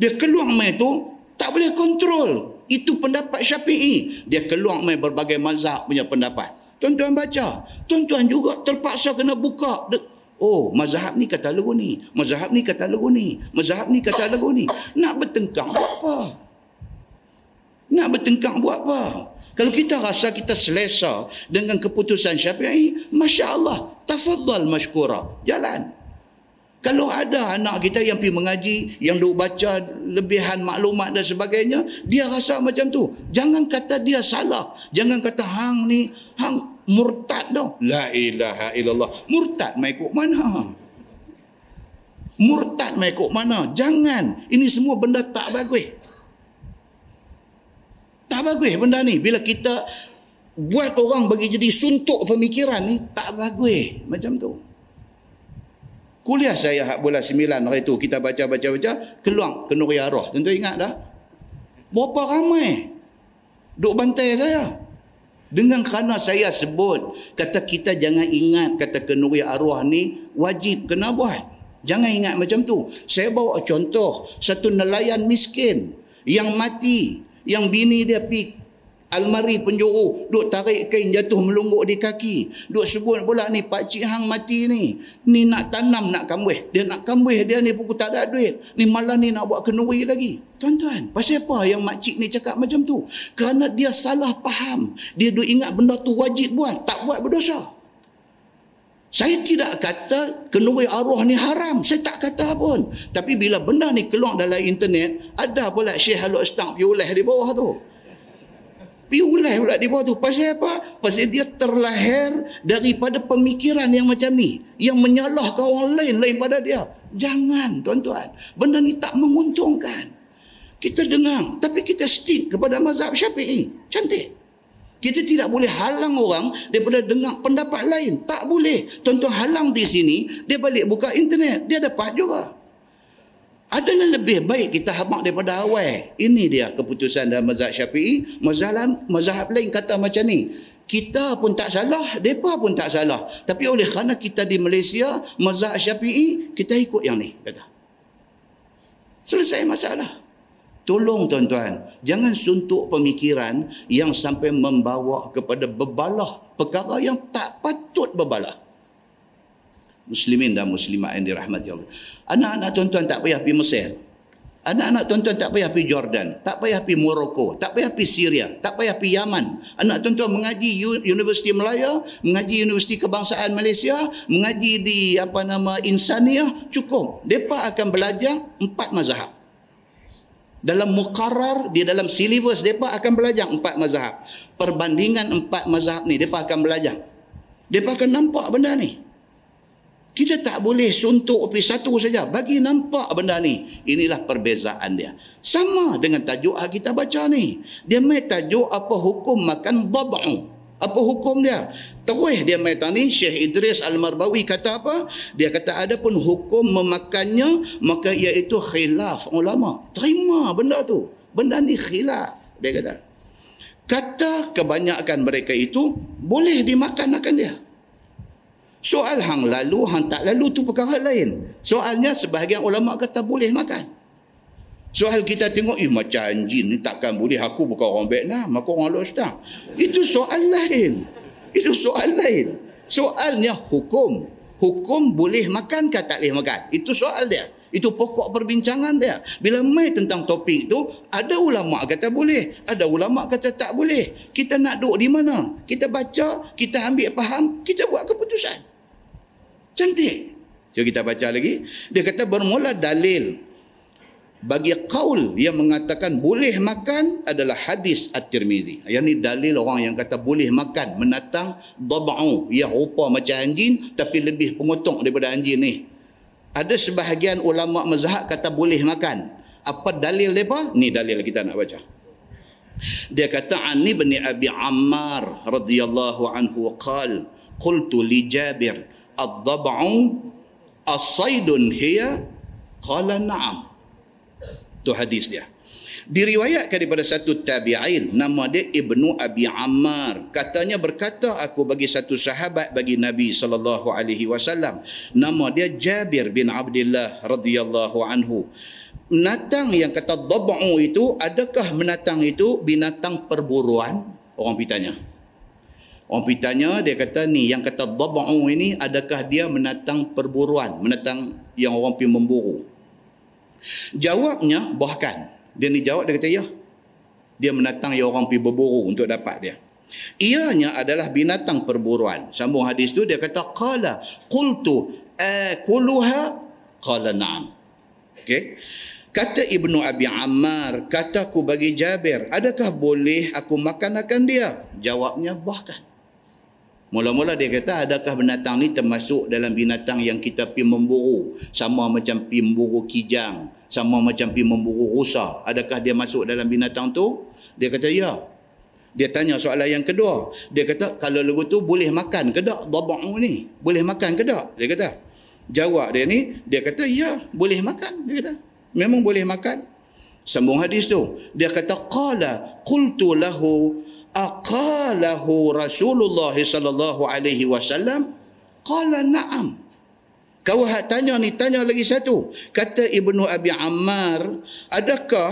Dia keluar mai tu tak boleh kontrol. Itu pendapat Syafi'i. Dia keluar mai berbagai mazhab punya pendapat. Tuan-tuan baca. Tuan-tuan juga terpaksa kena buka. Oh, mazhab ni kata lagu ni. Mazhab ni kata lagu ni. Mazhab ni kata lagu ni. Nak bertengkang buat apa? Nak bertengkang buat apa? Kalau kita rasa kita selesa dengan keputusan syafi'i, Masya Allah, tafadhal mashkura. Jalan. Kalau ada anak kita yang pergi mengaji, yang duk baca lebihan maklumat dan sebagainya, dia rasa macam tu. Jangan kata dia salah. Jangan kata hang ni, hang murtad dah. La ilaha illallah. Murtad mai kok mana? Murtad mai kok mana? Jangan. Ini semua benda tak bagus. Tak bagus benda ni. Bila kita buat orang bagi jadi suntuk pemikiran ni, tak bagus. Macam tu. Kuliah saya hak bulan sembilan hari tu, kita baca-baca-baca, keluar ke Nuri Arwah. Tentu ingat dah. Berapa ramai duk bantai saya. Dengan kerana saya sebut, kata kita jangan ingat kata kenuri arwah ni wajib kena buat. Jangan ingat macam tu. Saya bawa contoh, satu nelayan miskin yang mati yang bini dia pi almari penjuru duk tarik kain jatuh melungguk di kaki. Duk sebut pula ni pak cik hang mati ni. Ni nak tanam nak kambuh dia nak kambuh dia ni pun tak ada duit. Ni malah ni nak buat kenuri lagi. Tuan-tuan pasal apa yang mak cik ni cakap macam tu? Kerana dia salah faham. Dia duk ingat benda tu wajib buat tak buat berdosa saya tidak kata kenuri arwah ni haram. Saya tak kata pun. Tapi bila benda ni keluar dalam internet, ada pula Syekh Haluk Stang pergi ulah di bawah tu. Pergi ulah pula di bawah tu. Pasal apa? Pasal dia terlahir daripada pemikiran yang macam ni. Yang menyalahkan orang lain lain pada dia. Jangan tuan-tuan. Benda ni tak menguntungkan. Kita dengar. Tapi kita stick kepada mazhab syafi'i. Cantik. Kita tidak boleh halang orang daripada dengar pendapat lain. Tak boleh. Tuan-tuan halang di sini, dia balik buka internet. Dia dapat juga. Adalah lebih baik kita hamak daripada awal. Ini dia keputusan dalam mazhab syafi'i. Mazhab, mazhab lain kata macam ni. Kita pun tak salah, mereka pun tak salah. Tapi oleh kerana kita di Malaysia, mazhab syafi'i, kita ikut yang ni. Kata. Selesai masalah. Tolong tuan-tuan, jangan suntuk pemikiran yang sampai membawa kepada bebalah perkara yang tak patut bebalah. Muslimin dan muslimat yang dirahmati Allah. Anak-anak tuan-tuan tak payah pergi Mesir. Anak-anak tuan-tuan tak payah pergi Jordan, tak payah pergi Morocco, tak payah pergi Syria, tak payah pergi Yaman. Anak tuan-tuan mengaji Universiti Melaya, mengaji Universiti Kebangsaan Malaysia, mengaji di apa nama Insaniah, cukup. Mereka akan belajar empat mazhab dalam muqarrar di dalam silibus depa akan belajar empat mazhab. Perbandingan empat mazhab ni depa akan belajar. Depa akan nampak benda ni. Kita tak boleh suntuk pergi satu saja. Bagi nampak benda ni inilah perbezaan dia. Sama dengan tajuk kita baca ni. Dia mai tajuk apa hukum makan dhab'u apa hukum dia Terus dia main ni Syekh Idris Al-Marbawi kata apa? Dia kata ada pun hukum memakannya maka iaitu khilaf ulama. Terima benda tu. Benda ni khilaf. Dia kata. Kata kebanyakan mereka itu boleh dimakan akan dia. Soal hang lalu, hang tak lalu tu perkara lain. Soalnya sebahagian ulama kata boleh makan. Soal kita tengok, eh macam anjing ni takkan boleh. Aku bukan orang Vietnam, aku orang Lostang. Itu soal lain. Itu soal lain. Soalnya hukum. Hukum boleh makan ke tak boleh makan? Itu soal dia. Itu pokok perbincangan dia. Bila mai tentang topik itu, ada ulama kata boleh, ada ulama kata tak boleh. Kita nak duduk di mana? Kita baca, kita ambil faham, kita buat keputusan. Cantik. Jom kita baca lagi. Dia kata bermula dalil bagi kaul yang mengatakan boleh makan adalah hadis At-Tirmizi. Yang ni dalil orang yang kata boleh makan menatang dab'u yang rupa macam anjing tapi lebih pengotok daripada anjing ni. Ada sebahagian ulama mazhab kata boleh makan. Apa dalil depa? Ni dalil kita nak baca. Dia kata Ani bin Abi Ammar radhiyallahu anhu qal qultu li Jabir ad-dab'u as-saydun hiya qala na'am Tu hadis dia. Diriwayatkan daripada satu tabi'in nama dia Ibnu Abi Ammar. Katanya berkata aku bagi satu sahabat bagi Nabi sallallahu alaihi wasallam. Nama dia Jabir bin Abdullah radhiyallahu anhu. Menatang yang kata dhab'u itu adakah menatang itu binatang perburuan? Orang pitanya. Orang pitanya dia kata ni yang kata dhab'u ini adakah dia menatang perburuan, menatang yang orang pergi memburu. Jawabnya bahkan dia ni jawab dia kata ya. Dia menatang yang orang pergi berburu untuk dapat dia. Ianya adalah binatang perburuan. Sambung hadis tu dia kata qala qultu akuluha qala na'am. Okey. Kata Ibnu Abi Ammar, kataku bagi Jabir, adakah boleh aku makan akan dia? Jawabnya bahkan. Mula-mula dia kata adakah binatang ni termasuk dalam binatang yang kita pergi memburu. Sama macam pergi memburu kijang. Sama macam pergi memburu rusa. Adakah dia masuk dalam binatang tu? Dia kata ya. Dia tanya soalan yang kedua. Dia kata kalau lagu tu boleh makan ke tak dabang ni? Boleh makan ke tak? Dia kata. Jawab dia ni, dia kata ya boleh makan. Dia kata memang boleh makan. Sambung hadis tu. Dia kata qala qultu lahu aqalahu Rasulullah sallallahu alaihi wasallam? Qala na'am. Kau hak tanya ni tanya lagi satu. Kata Ibnu Abi Ammar adakah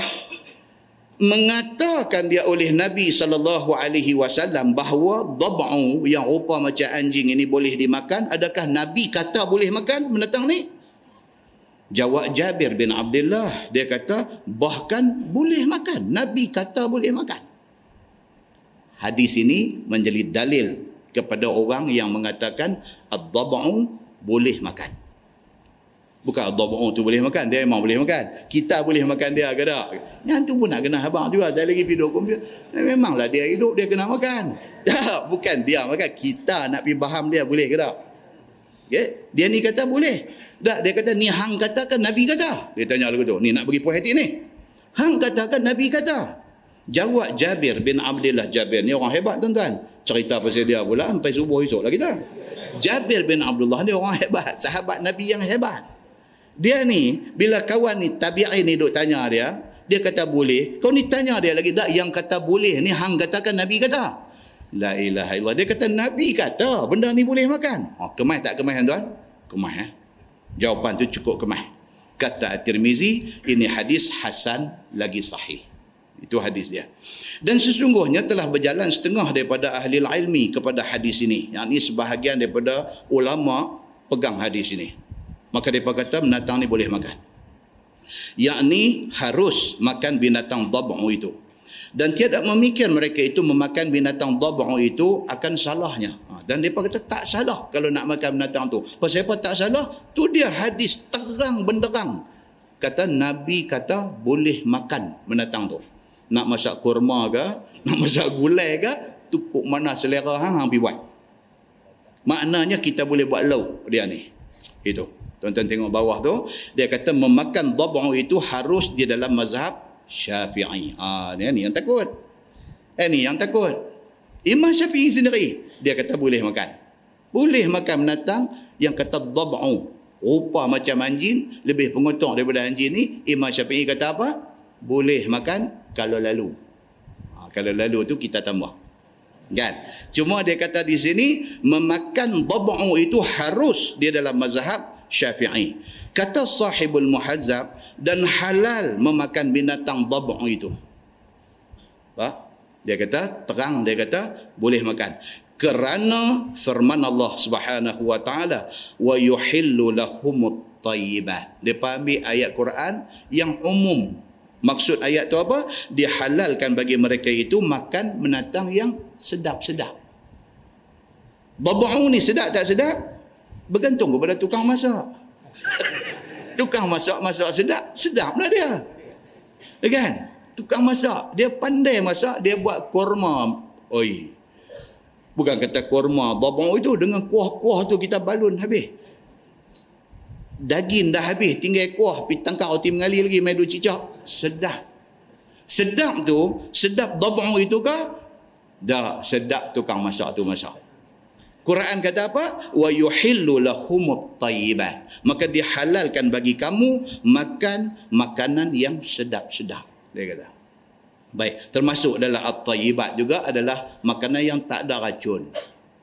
mengatakan dia oleh Nabi sallallahu alaihi wasallam bahawa dhab'u yang rupa macam anjing ini boleh dimakan? Adakah Nabi kata boleh makan menatang ni? Jawab Jabir bin Abdullah. Dia kata bahkan boleh makan. Nabi kata boleh makan hadis ini menjadi dalil kepada orang yang mengatakan ad-dab'u boleh makan. Bukan ad-dab'u tu boleh makan, dia memang boleh makan. Kita boleh makan dia ke tak? Yang tu pun nak kena abang juga. Saya lagi pergi dukung dia. Memanglah dia hidup, dia kena makan. Tak, bukan dia makan. Kita nak pergi faham dia boleh ke tak? Okay? Dia ni kata boleh. Tak, dia kata ni hang katakan Nabi kata. Dia tanya lagu tu. Ni nak bagi puas hati ni. Hang katakan Nabi kata. Jawab Jabir bin Abdullah Jabir. Ni orang hebat tuan-tuan. Cerita pasal dia pula sampai subuh esok lah kita. Jabir bin Abdullah ni orang hebat. Sahabat Nabi yang hebat. Dia ni, bila kawan ni tabi'i ni duk tanya dia, dia kata boleh. Kau ni tanya dia lagi, tak yang kata boleh ni hang katakan Nabi kata. La ilaha illallah. Dia kata Nabi kata benda ni boleh makan. Oh, kemah tak kemah tuan? Kemah eh. Jawapan tu cukup kemah. Kata At-Tirmizi, ini hadis hasan lagi sahih. Itu hadis dia. Dan sesungguhnya telah berjalan setengah daripada ahli ilmi kepada hadis ini. Yang ini sebahagian daripada ulama pegang hadis ini. Maka mereka kata binatang ni boleh makan. Yang ini harus makan binatang dab'u itu. Dan tidak memikir mereka itu memakan binatang dab'u itu akan salahnya. Ha, dan mereka kata tak salah kalau nak makan binatang tu. Pasal apa tak salah? Tu dia hadis terang benderang. Kata Nabi kata boleh makan binatang tu nak masak kurma ke, nak masak gulai ke, tukuk mana selera hang hang pergi buat. Maknanya kita boleh buat lauk dia ni. Itu. Tuan-tuan tengok bawah tu, dia kata memakan dhab'u itu harus di dalam mazhab Syafi'i. Ah, ha, ni yang takut. Eh ni yang takut. Imam Syafi'i sendiri dia kata boleh makan. Boleh makan binatang yang kata dhab'u. Rupa macam anjing, lebih pengotor daripada anjing ni, Imam Syafi'i kata apa? Boleh makan kalau lalu. Ha, kalau lalu tu kita tambah. Kan? Cuma dia kata di sini memakan dab'u itu harus dia dalam mazhab Syafi'i. Kata sahibul muhazzab dan halal memakan binatang dab'u itu. Apa? Dia kata terang dia kata boleh makan. Kerana firman Allah Subhanahu wa taala wa yuhillu lahumut tayyibat. Dia ambil ayat Quran yang umum Maksud ayat tu apa? Dihalalkan bagi mereka itu makan menatang yang sedap-sedap. Baba'u ni sedap tak sedap? Bergantung kepada tukang masak. tukang masak masak sedap, sedaplah dia. Ya kan? Tukang masak, dia pandai masak, dia buat kurma. Oi. Bukan kata kurma, baba'u itu dengan kuah-kuah tu kita balun habis daging dah habis tinggal kuah pi tangkap roti mengali lagi mai duk cicak sedap. Sedap tu sedap dab'u itu ke dah sedap tukang masak tu masak. Quran kata apa? Wa yuhillu lahumut tayyibat maka dihalalkan bagi kamu makan makanan yang sedap-sedap dia kata. Baik termasuk adalah at-tayyibat juga adalah makanan yang tak ada racun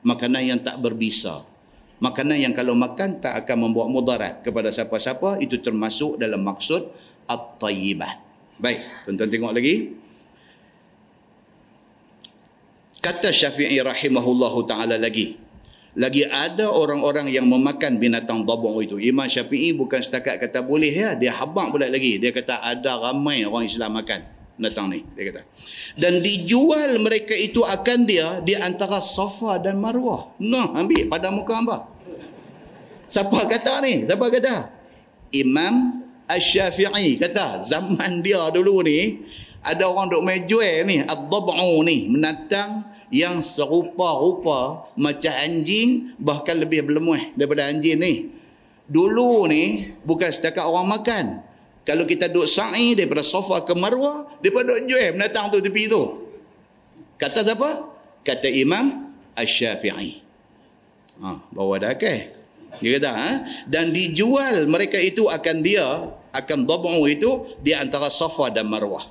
makanan yang tak berbisa. Makanan yang kalau makan tak akan membawa mudarat kepada siapa-siapa itu termasuk dalam maksud at-tayyibat. Baik, tuan-tuan tengok lagi. Kata Syafi'i rahimahullahu taala lagi. Lagi ada orang-orang yang memakan binatang dabung itu. Imam Syafi'i bukan setakat kata boleh ya, dia habaq pula lagi. Dia kata ada ramai orang Islam makan datang ni dia kata dan dijual mereka itu akan dia di antara Safa dan Marwah nah ambil pada muka hamba siapa kata ni siapa kata Imam Asy-Syafi'i kata zaman dia dulu ni ada orang duk main jual ni ad-dab'u ni menatang yang serupa-rupa macam anjing bahkan lebih berlemuh daripada anjing ni dulu ni bukan setakat orang makan kalau kita duduk sa'i daripada sofa ke marwah, daripada duduk jual menatang tu tepi tu. Kata siapa? Kata Imam Ash-Syafi'i. Ha, bawa dah ke? Dia kata, ha? dan dijual mereka itu akan dia, akan dhabu itu di antara sofa dan marwah.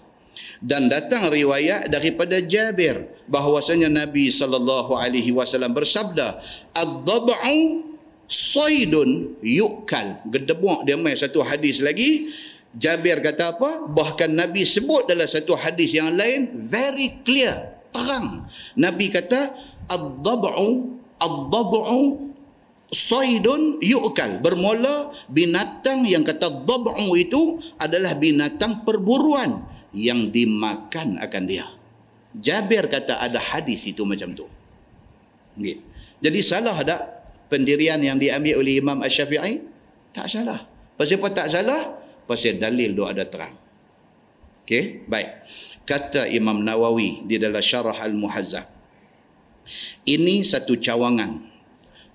Dan datang riwayat daripada Jabir bahwasanya Nabi sallallahu alaihi wasallam bersabda, "Ad-dhab'u saydun yukal." Gedebuk dia mai satu hadis lagi Jabir kata apa? Bahkan Nabi sebut dalam satu hadis yang lain very clear, terang. Nabi kata ad-dab'u ad-dab'u saydun yu'kal. Bermula binatang yang kata dab'u itu adalah binatang perburuan yang dimakan akan dia. Jabir kata ada hadis itu macam tu. Okay. Jadi salah tak pendirian yang diambil oleh Imam Ash-Syafi'i? Tak salah. Pasal apa tak salah? pasal dalil tu ada terang. Okey, baik. Kata Imam Nawawi di dalam Syarah Al-Muhazzab. Ini satu cawangan.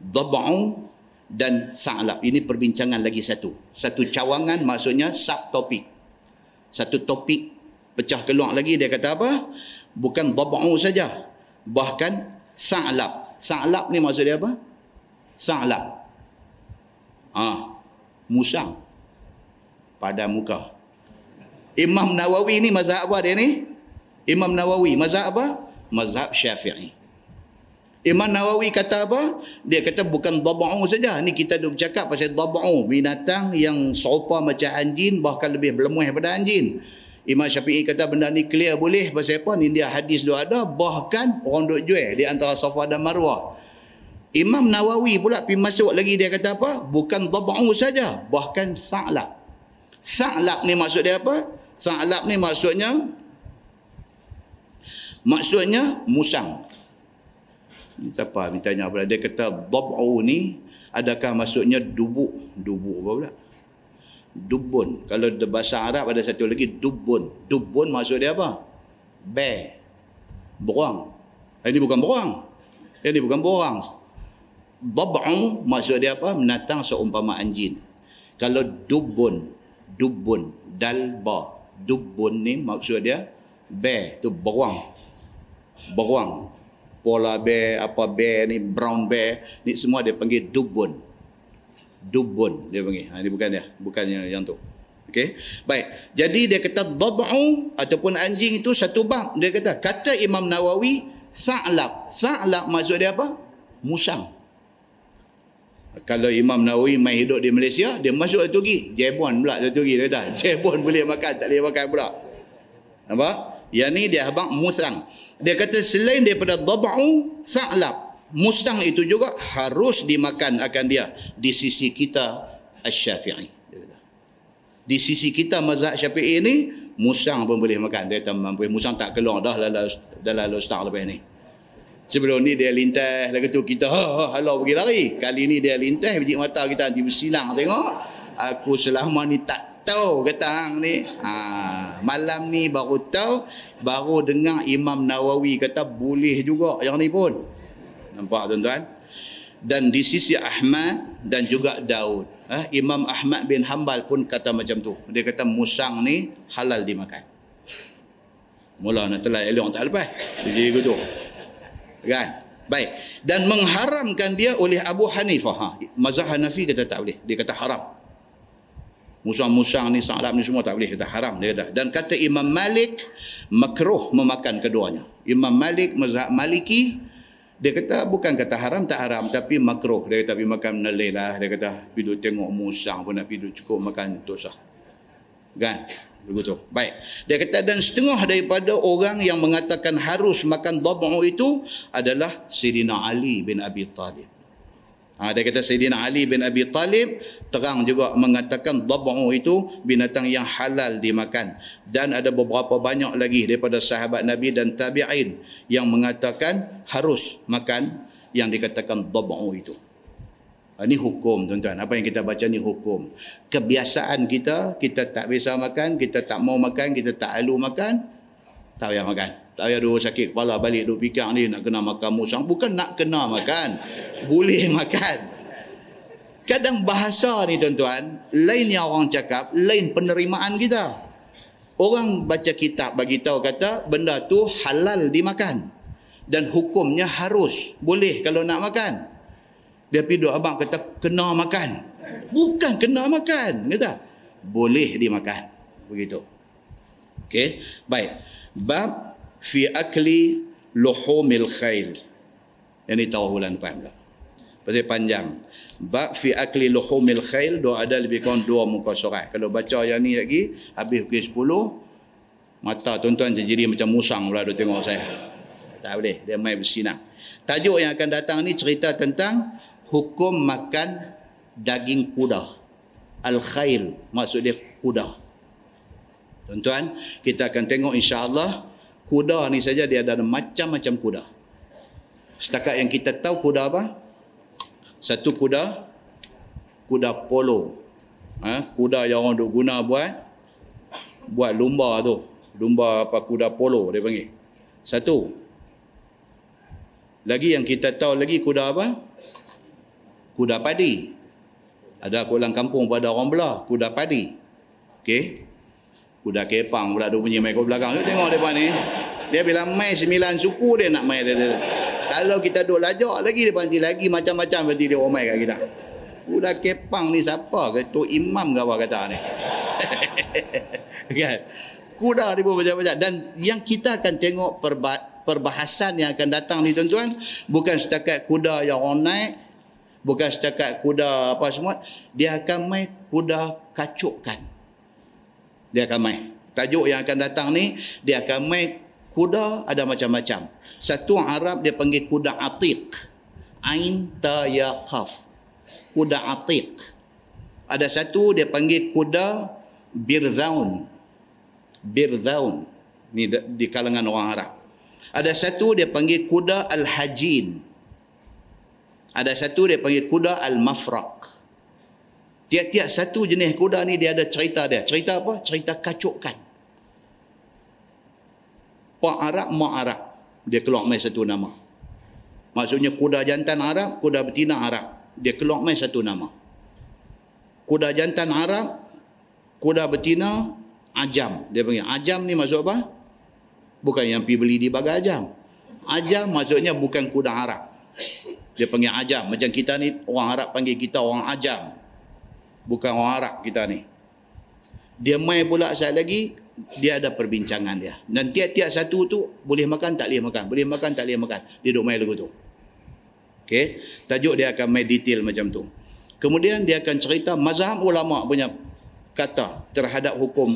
Dhab'u dan Tha'lab. Ini perbincangan lagi satu. Satu cawangan maksudnya subtopik. Satu topik pecah keluar lagi dia kata apa? Bukan dab'u saja bahkan sa'lab. Sa'lab ni maksud dia apa? Sa'lab. Ah musang pada muka. Imam Nawawi ni mazhab apa dia ni? Imam Nawawi mazhab apa? Mazhab Syafi'i Imam Nawawi kata apa? Dia kata bukan dab'u saja. Ni kita dah bercakap pasal dab'u. Binatang yang serupa macam anjing bahkan lebih berlemuh daripada anjing. Imam Syafi'i kata benda ni clear boleh pasal apa? Ni dia hadis dia ada. Bahkan orang duk jual di antara Safa dan Marwah. Imam Nawawi pula pergi masuk lagi dia kata apa? Bukan dab'u saja. Bahkan sa'lab. Sa'lab ni maksud dia apa? Sa'lab ni maksudnya maksudnya musang siapa ni tanya pula dia kata dab'u ni adakah maksudnya dubuk? Dubuk apa pula? Dubun. Kalau di bahasa Arab ada satu lagi dubun. Dubun maksud dia apa? Bear. Beruang ini bukan beruang ini bukan beruang dab'u maksud dia apa? Menatang seumpama anjing. Kalau dubun dubun. Dalba. Dubun ni maksud dia bear. Tu beruang beruang polar bear, apa bear ni, brown bear, ni semua dia panggil dubun. Dubun dia panggil. Ha, ini bukan dia, bukannya yang tu. Okey. Baik. Jadi dia kata dab'u ataupun anjing itu satu bab. Dia kata kata Imam Nawawi sa'lab. Sa'lab maksud dia apa? Musang. Kalau Imam Nawawi main hidup di Malaysia, dia masuk satu lagi. Jebon pula satu lagi. Dia kata, Jebon boleh makan, tak boleh makan pula. Nampak? Yang ni dia abang musang. Dia kata selain daripada dab'u sa'lab. Musang itu juga harus dimakan akan dia di sisi kita Asy-Syafi'i. Di sisi kita mazhab Syafi'i ini musang pun boleh makan. Dia kata mampu musang tak keluar dah dalam start lepas ni. Sebelum ni dia lintas lagu tu kita ha, ha halau pergi lari. Kali ni dia lintas biji mata kita nanti bersilang tengok. Aku selama ni tak tahu kata hang ni. Ha, malam ni baru tahu, baru dengar Imam Nawawi kata boleh juga yang ni pun. Nampak tuan-tuan? Dan di sisi Ahmad dan juga Daud. Ha, Imam Ahmad bin Hanbal pun kata macam tu. Dia kata musang ni halal dimakan. Mula nak telah elok tak lepas. Jadi gitu. Kan? Baik. Dan mengharamkan dia oleh Abu Hanifah. Ha, mazhab Hanafi kata tak boleh. Dia kata haram musang-musang ni sa'lab ni semua tak boleh kata haram dia kata. Dan kata Imam Malik makruh memakan keduanya. Imam Malik mazhab Maliki dia kata bukan kata haram tak haram tapi makruh. Dia kata pergi makan menelih lah. Dia kata pergi tengok musang pun nak pergi cukup makan dosa kan? Begitu. Baik. Dia kata dan setengah daripada orang yang mengatakan harus makan dhabu itu adalah Sayyidina Ali bin Abi Talib Ha, dia kata Sayyidina Ali bin Abi Talib terang juga mengatakan dhab'u itu binatang yang halal dimakan. Dan ada beberapa banyak lagi daripada sahabat Nabi dan tabi'in yang mengatakan harus makan yang dikatakan dhab'u itu. Ha, ini hukum tuan-tuan. Apa yang kita baca ni hukum. Kebiasaan kita, kita tak biasa makan, kita tak mau makan, kita tak alu makan, tak payah makan. Payah duk sakit kepala balik duk fikir ni nak kena makan musang. Bukan nak kena makan. Boleh makan. Kadang bahasa ni tuan-tuan, lain yang orang cakap, lain penerimaan kita. Orang baca kitab bagi tahu kata benda tu halal dimakan. Dan hukumnya harus. Boleh kalau nak makan. Dia pergi duk abang kata kena makan. Bukan kena makan. Kata boleh dimakan. Begitu. Okey. Baik. Bab fi akli luhumil khail. Yang ni tahu bulan depan pula. Pasal panjang. Bab fi akli luhumil khail dua ada lebih kurang dua muka surat. Kalau baca yang ni lagi habis pukul 10 mata tuan-tuan jadi macam musang pula dia tengok saya. Tak boleh, dia main bersinar. Tajuk yang akan datang ni cerita tentang hukum makan daging kuda. Al-khail maksud dia kuda. Tuan-tuan, kita akan tengok insya-Allah kuda ni saja dia ada macam-macam kuda. Setakat yang kita tahu kuda apa? Satu kuda, kuda polo. Ha? Kuda yang orang duk guna buat, buat lumba tu. Lumba apa kuda polo dia panggil. Satu. Lagi yang kita tahu lagi kuda apa? Kuda padi. Ada kulang kampung pada orang belah, kuda padi. Okey. Kuda kepang pula dua bunyi main kat belakang. Tengok depan ni. Dia bilang main sembilan suku dia nak main. Dia, dia. Kalau kita duduk lajak lagi dia panggil lagi macam-macam berarti dia orang main kat kita. Kuda kepang ni siapa? Ketua imam ke apa kata ni? kan? Kuda ni pun macam-macam. Dan yang kita akan tengok perba- perbahasan yang akan datang ni tuan-tuan. Bukan setakat kuda yang orang naik. Bukan setakat kuda apa semua. Dia akan main kuda kacukkan. Dia akan main. Tajuk yang akan datang ni, dia akan main kuda ada macam-macam. Satu Arab dia panggil kuda atiq. Ain ta ya qaf. Kuda atiq. Ada satu dia panggil kuda birzaun. Birzaun. Ni di kalangan orang Arab. Ada satu dia panggil kuda al-hajin. Ada satu dia panggil kuda al-mafraq. Tiap-tiap satu jenis kuda ni dia ada cerita dia. Cerita apa? Cerita kacukkan. Pak Arab, Mak Arab. Dia keluar main satu nama. Maksudnya kuda jantan Arab, kuda betina Arab. Dia keluar main satu nama. Kuda jantan Arab, kuda betina Ajam. Dia panggil Ajam ni maksud apa? Bukan yang pergi beli di bagai Ajam. Ajam maksudnya bukan kuda Arab. Dia panggil Ajam. Macam kita ni, orang Arab panggil kita orang Ajam. Bukan orang Arab kita ni. Dia main pula saat lagi, dia ada perbincangan dia. Dan tiap-tiap satu tu boleh makan tak boleh makan, boleh makan tak boleh makan. Dia duk main lagu tu. Okey, tajuk dia akan main detail macam tu. Kemudian dia akan cerita mazhab ulama punya kata terhadap hukum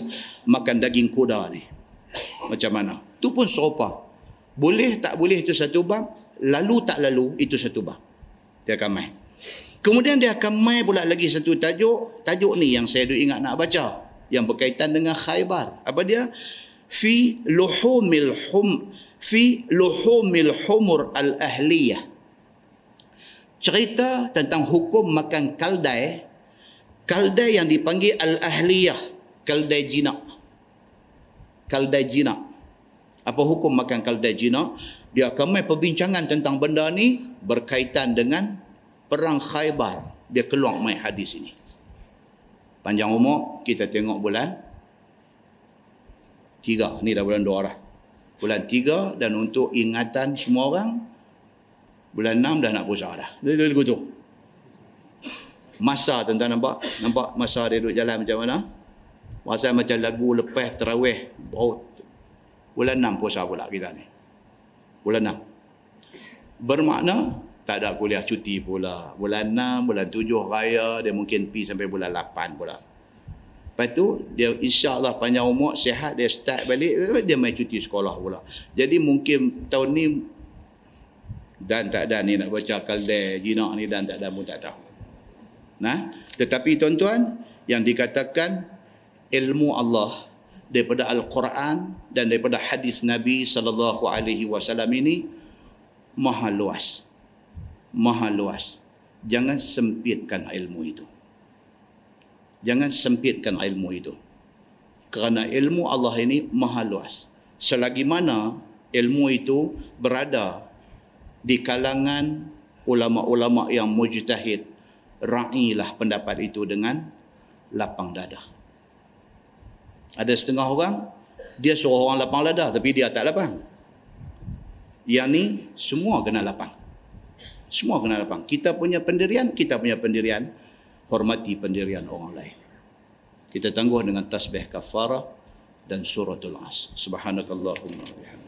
makan daging kuda ni. Macam mana? Tu pun serupa. Boleh tak boleh itu satu bab, lalu tak lalu itu satu bab. Dia akan main. Kemudian dia akan main pula lagi satu tajuk. Tajuk ni yang saya ingat nak baca yang berkaitan dengan Khaybar. Apa dia? Fi luhumil hum fi luhumil humur al ahliyah. Cerita tentang hukum makan kaldai. Kaldai yang dipanggil al ahliyah, kaldai jinak. Kaldai jinak. Apa hukum makan kaldai jinak? Dia akan main perbincangan tentang benda ni berkaitan dengan perang Khaybar. Dia keluar main hadis ini panjang umur kita tengok bulan tiga. Ni dah bulan dua dah bulan tiga dan untuk ingatan semua orang bulan enam dah nak puasa dah. Dia lagu tu masa tuan nampak? Nampak masa dia duduk jalan macam mana? Masa macam lagu lepas terawih oh, bulan enam puasa pula kita ni. Bulan enam. Bermakna tak ada kuliah cuti pula. Bulan 6, bulan 7 raya, dia mungkin pi sampai bulan 8 pula. Lepas tu, dia insyaAllah panjang umur, sihat, dia start balik, dia main cuti sekolah pula. Jadi mungkin tahun ni, dan tak ada ni nak baca kalde, jinak ni dan tak ada pun tak tahu. Nah, tetapi tuan-tuan, yang dikatakan ilmu Allah daripada Al-Quran dan daripada hadis Nabi sallallahu alaihi wasallam ini maha luas maha luas. Jangan sempitkan ilmu itu. Jangan sempitkan ilmu itu. Kerana ilmu Allah ini maha luas. Selagi mana ilmu itu berada di kalangan ulama-ulama yang mujtahid, ra'ilah pendapat itu dengan lapang dada. Ada setengah orang, dia suruh orang lapang dada tapi dia tak lapang. Yang ni semua kena lapang. Semua kena lapang. Kita punya pendirian, kita punya pendirian. Hormati pendirian orang lain. Kita tangguh dengan tasbih kafarah dan suratul as. Subhanakallahumma wabihamdika.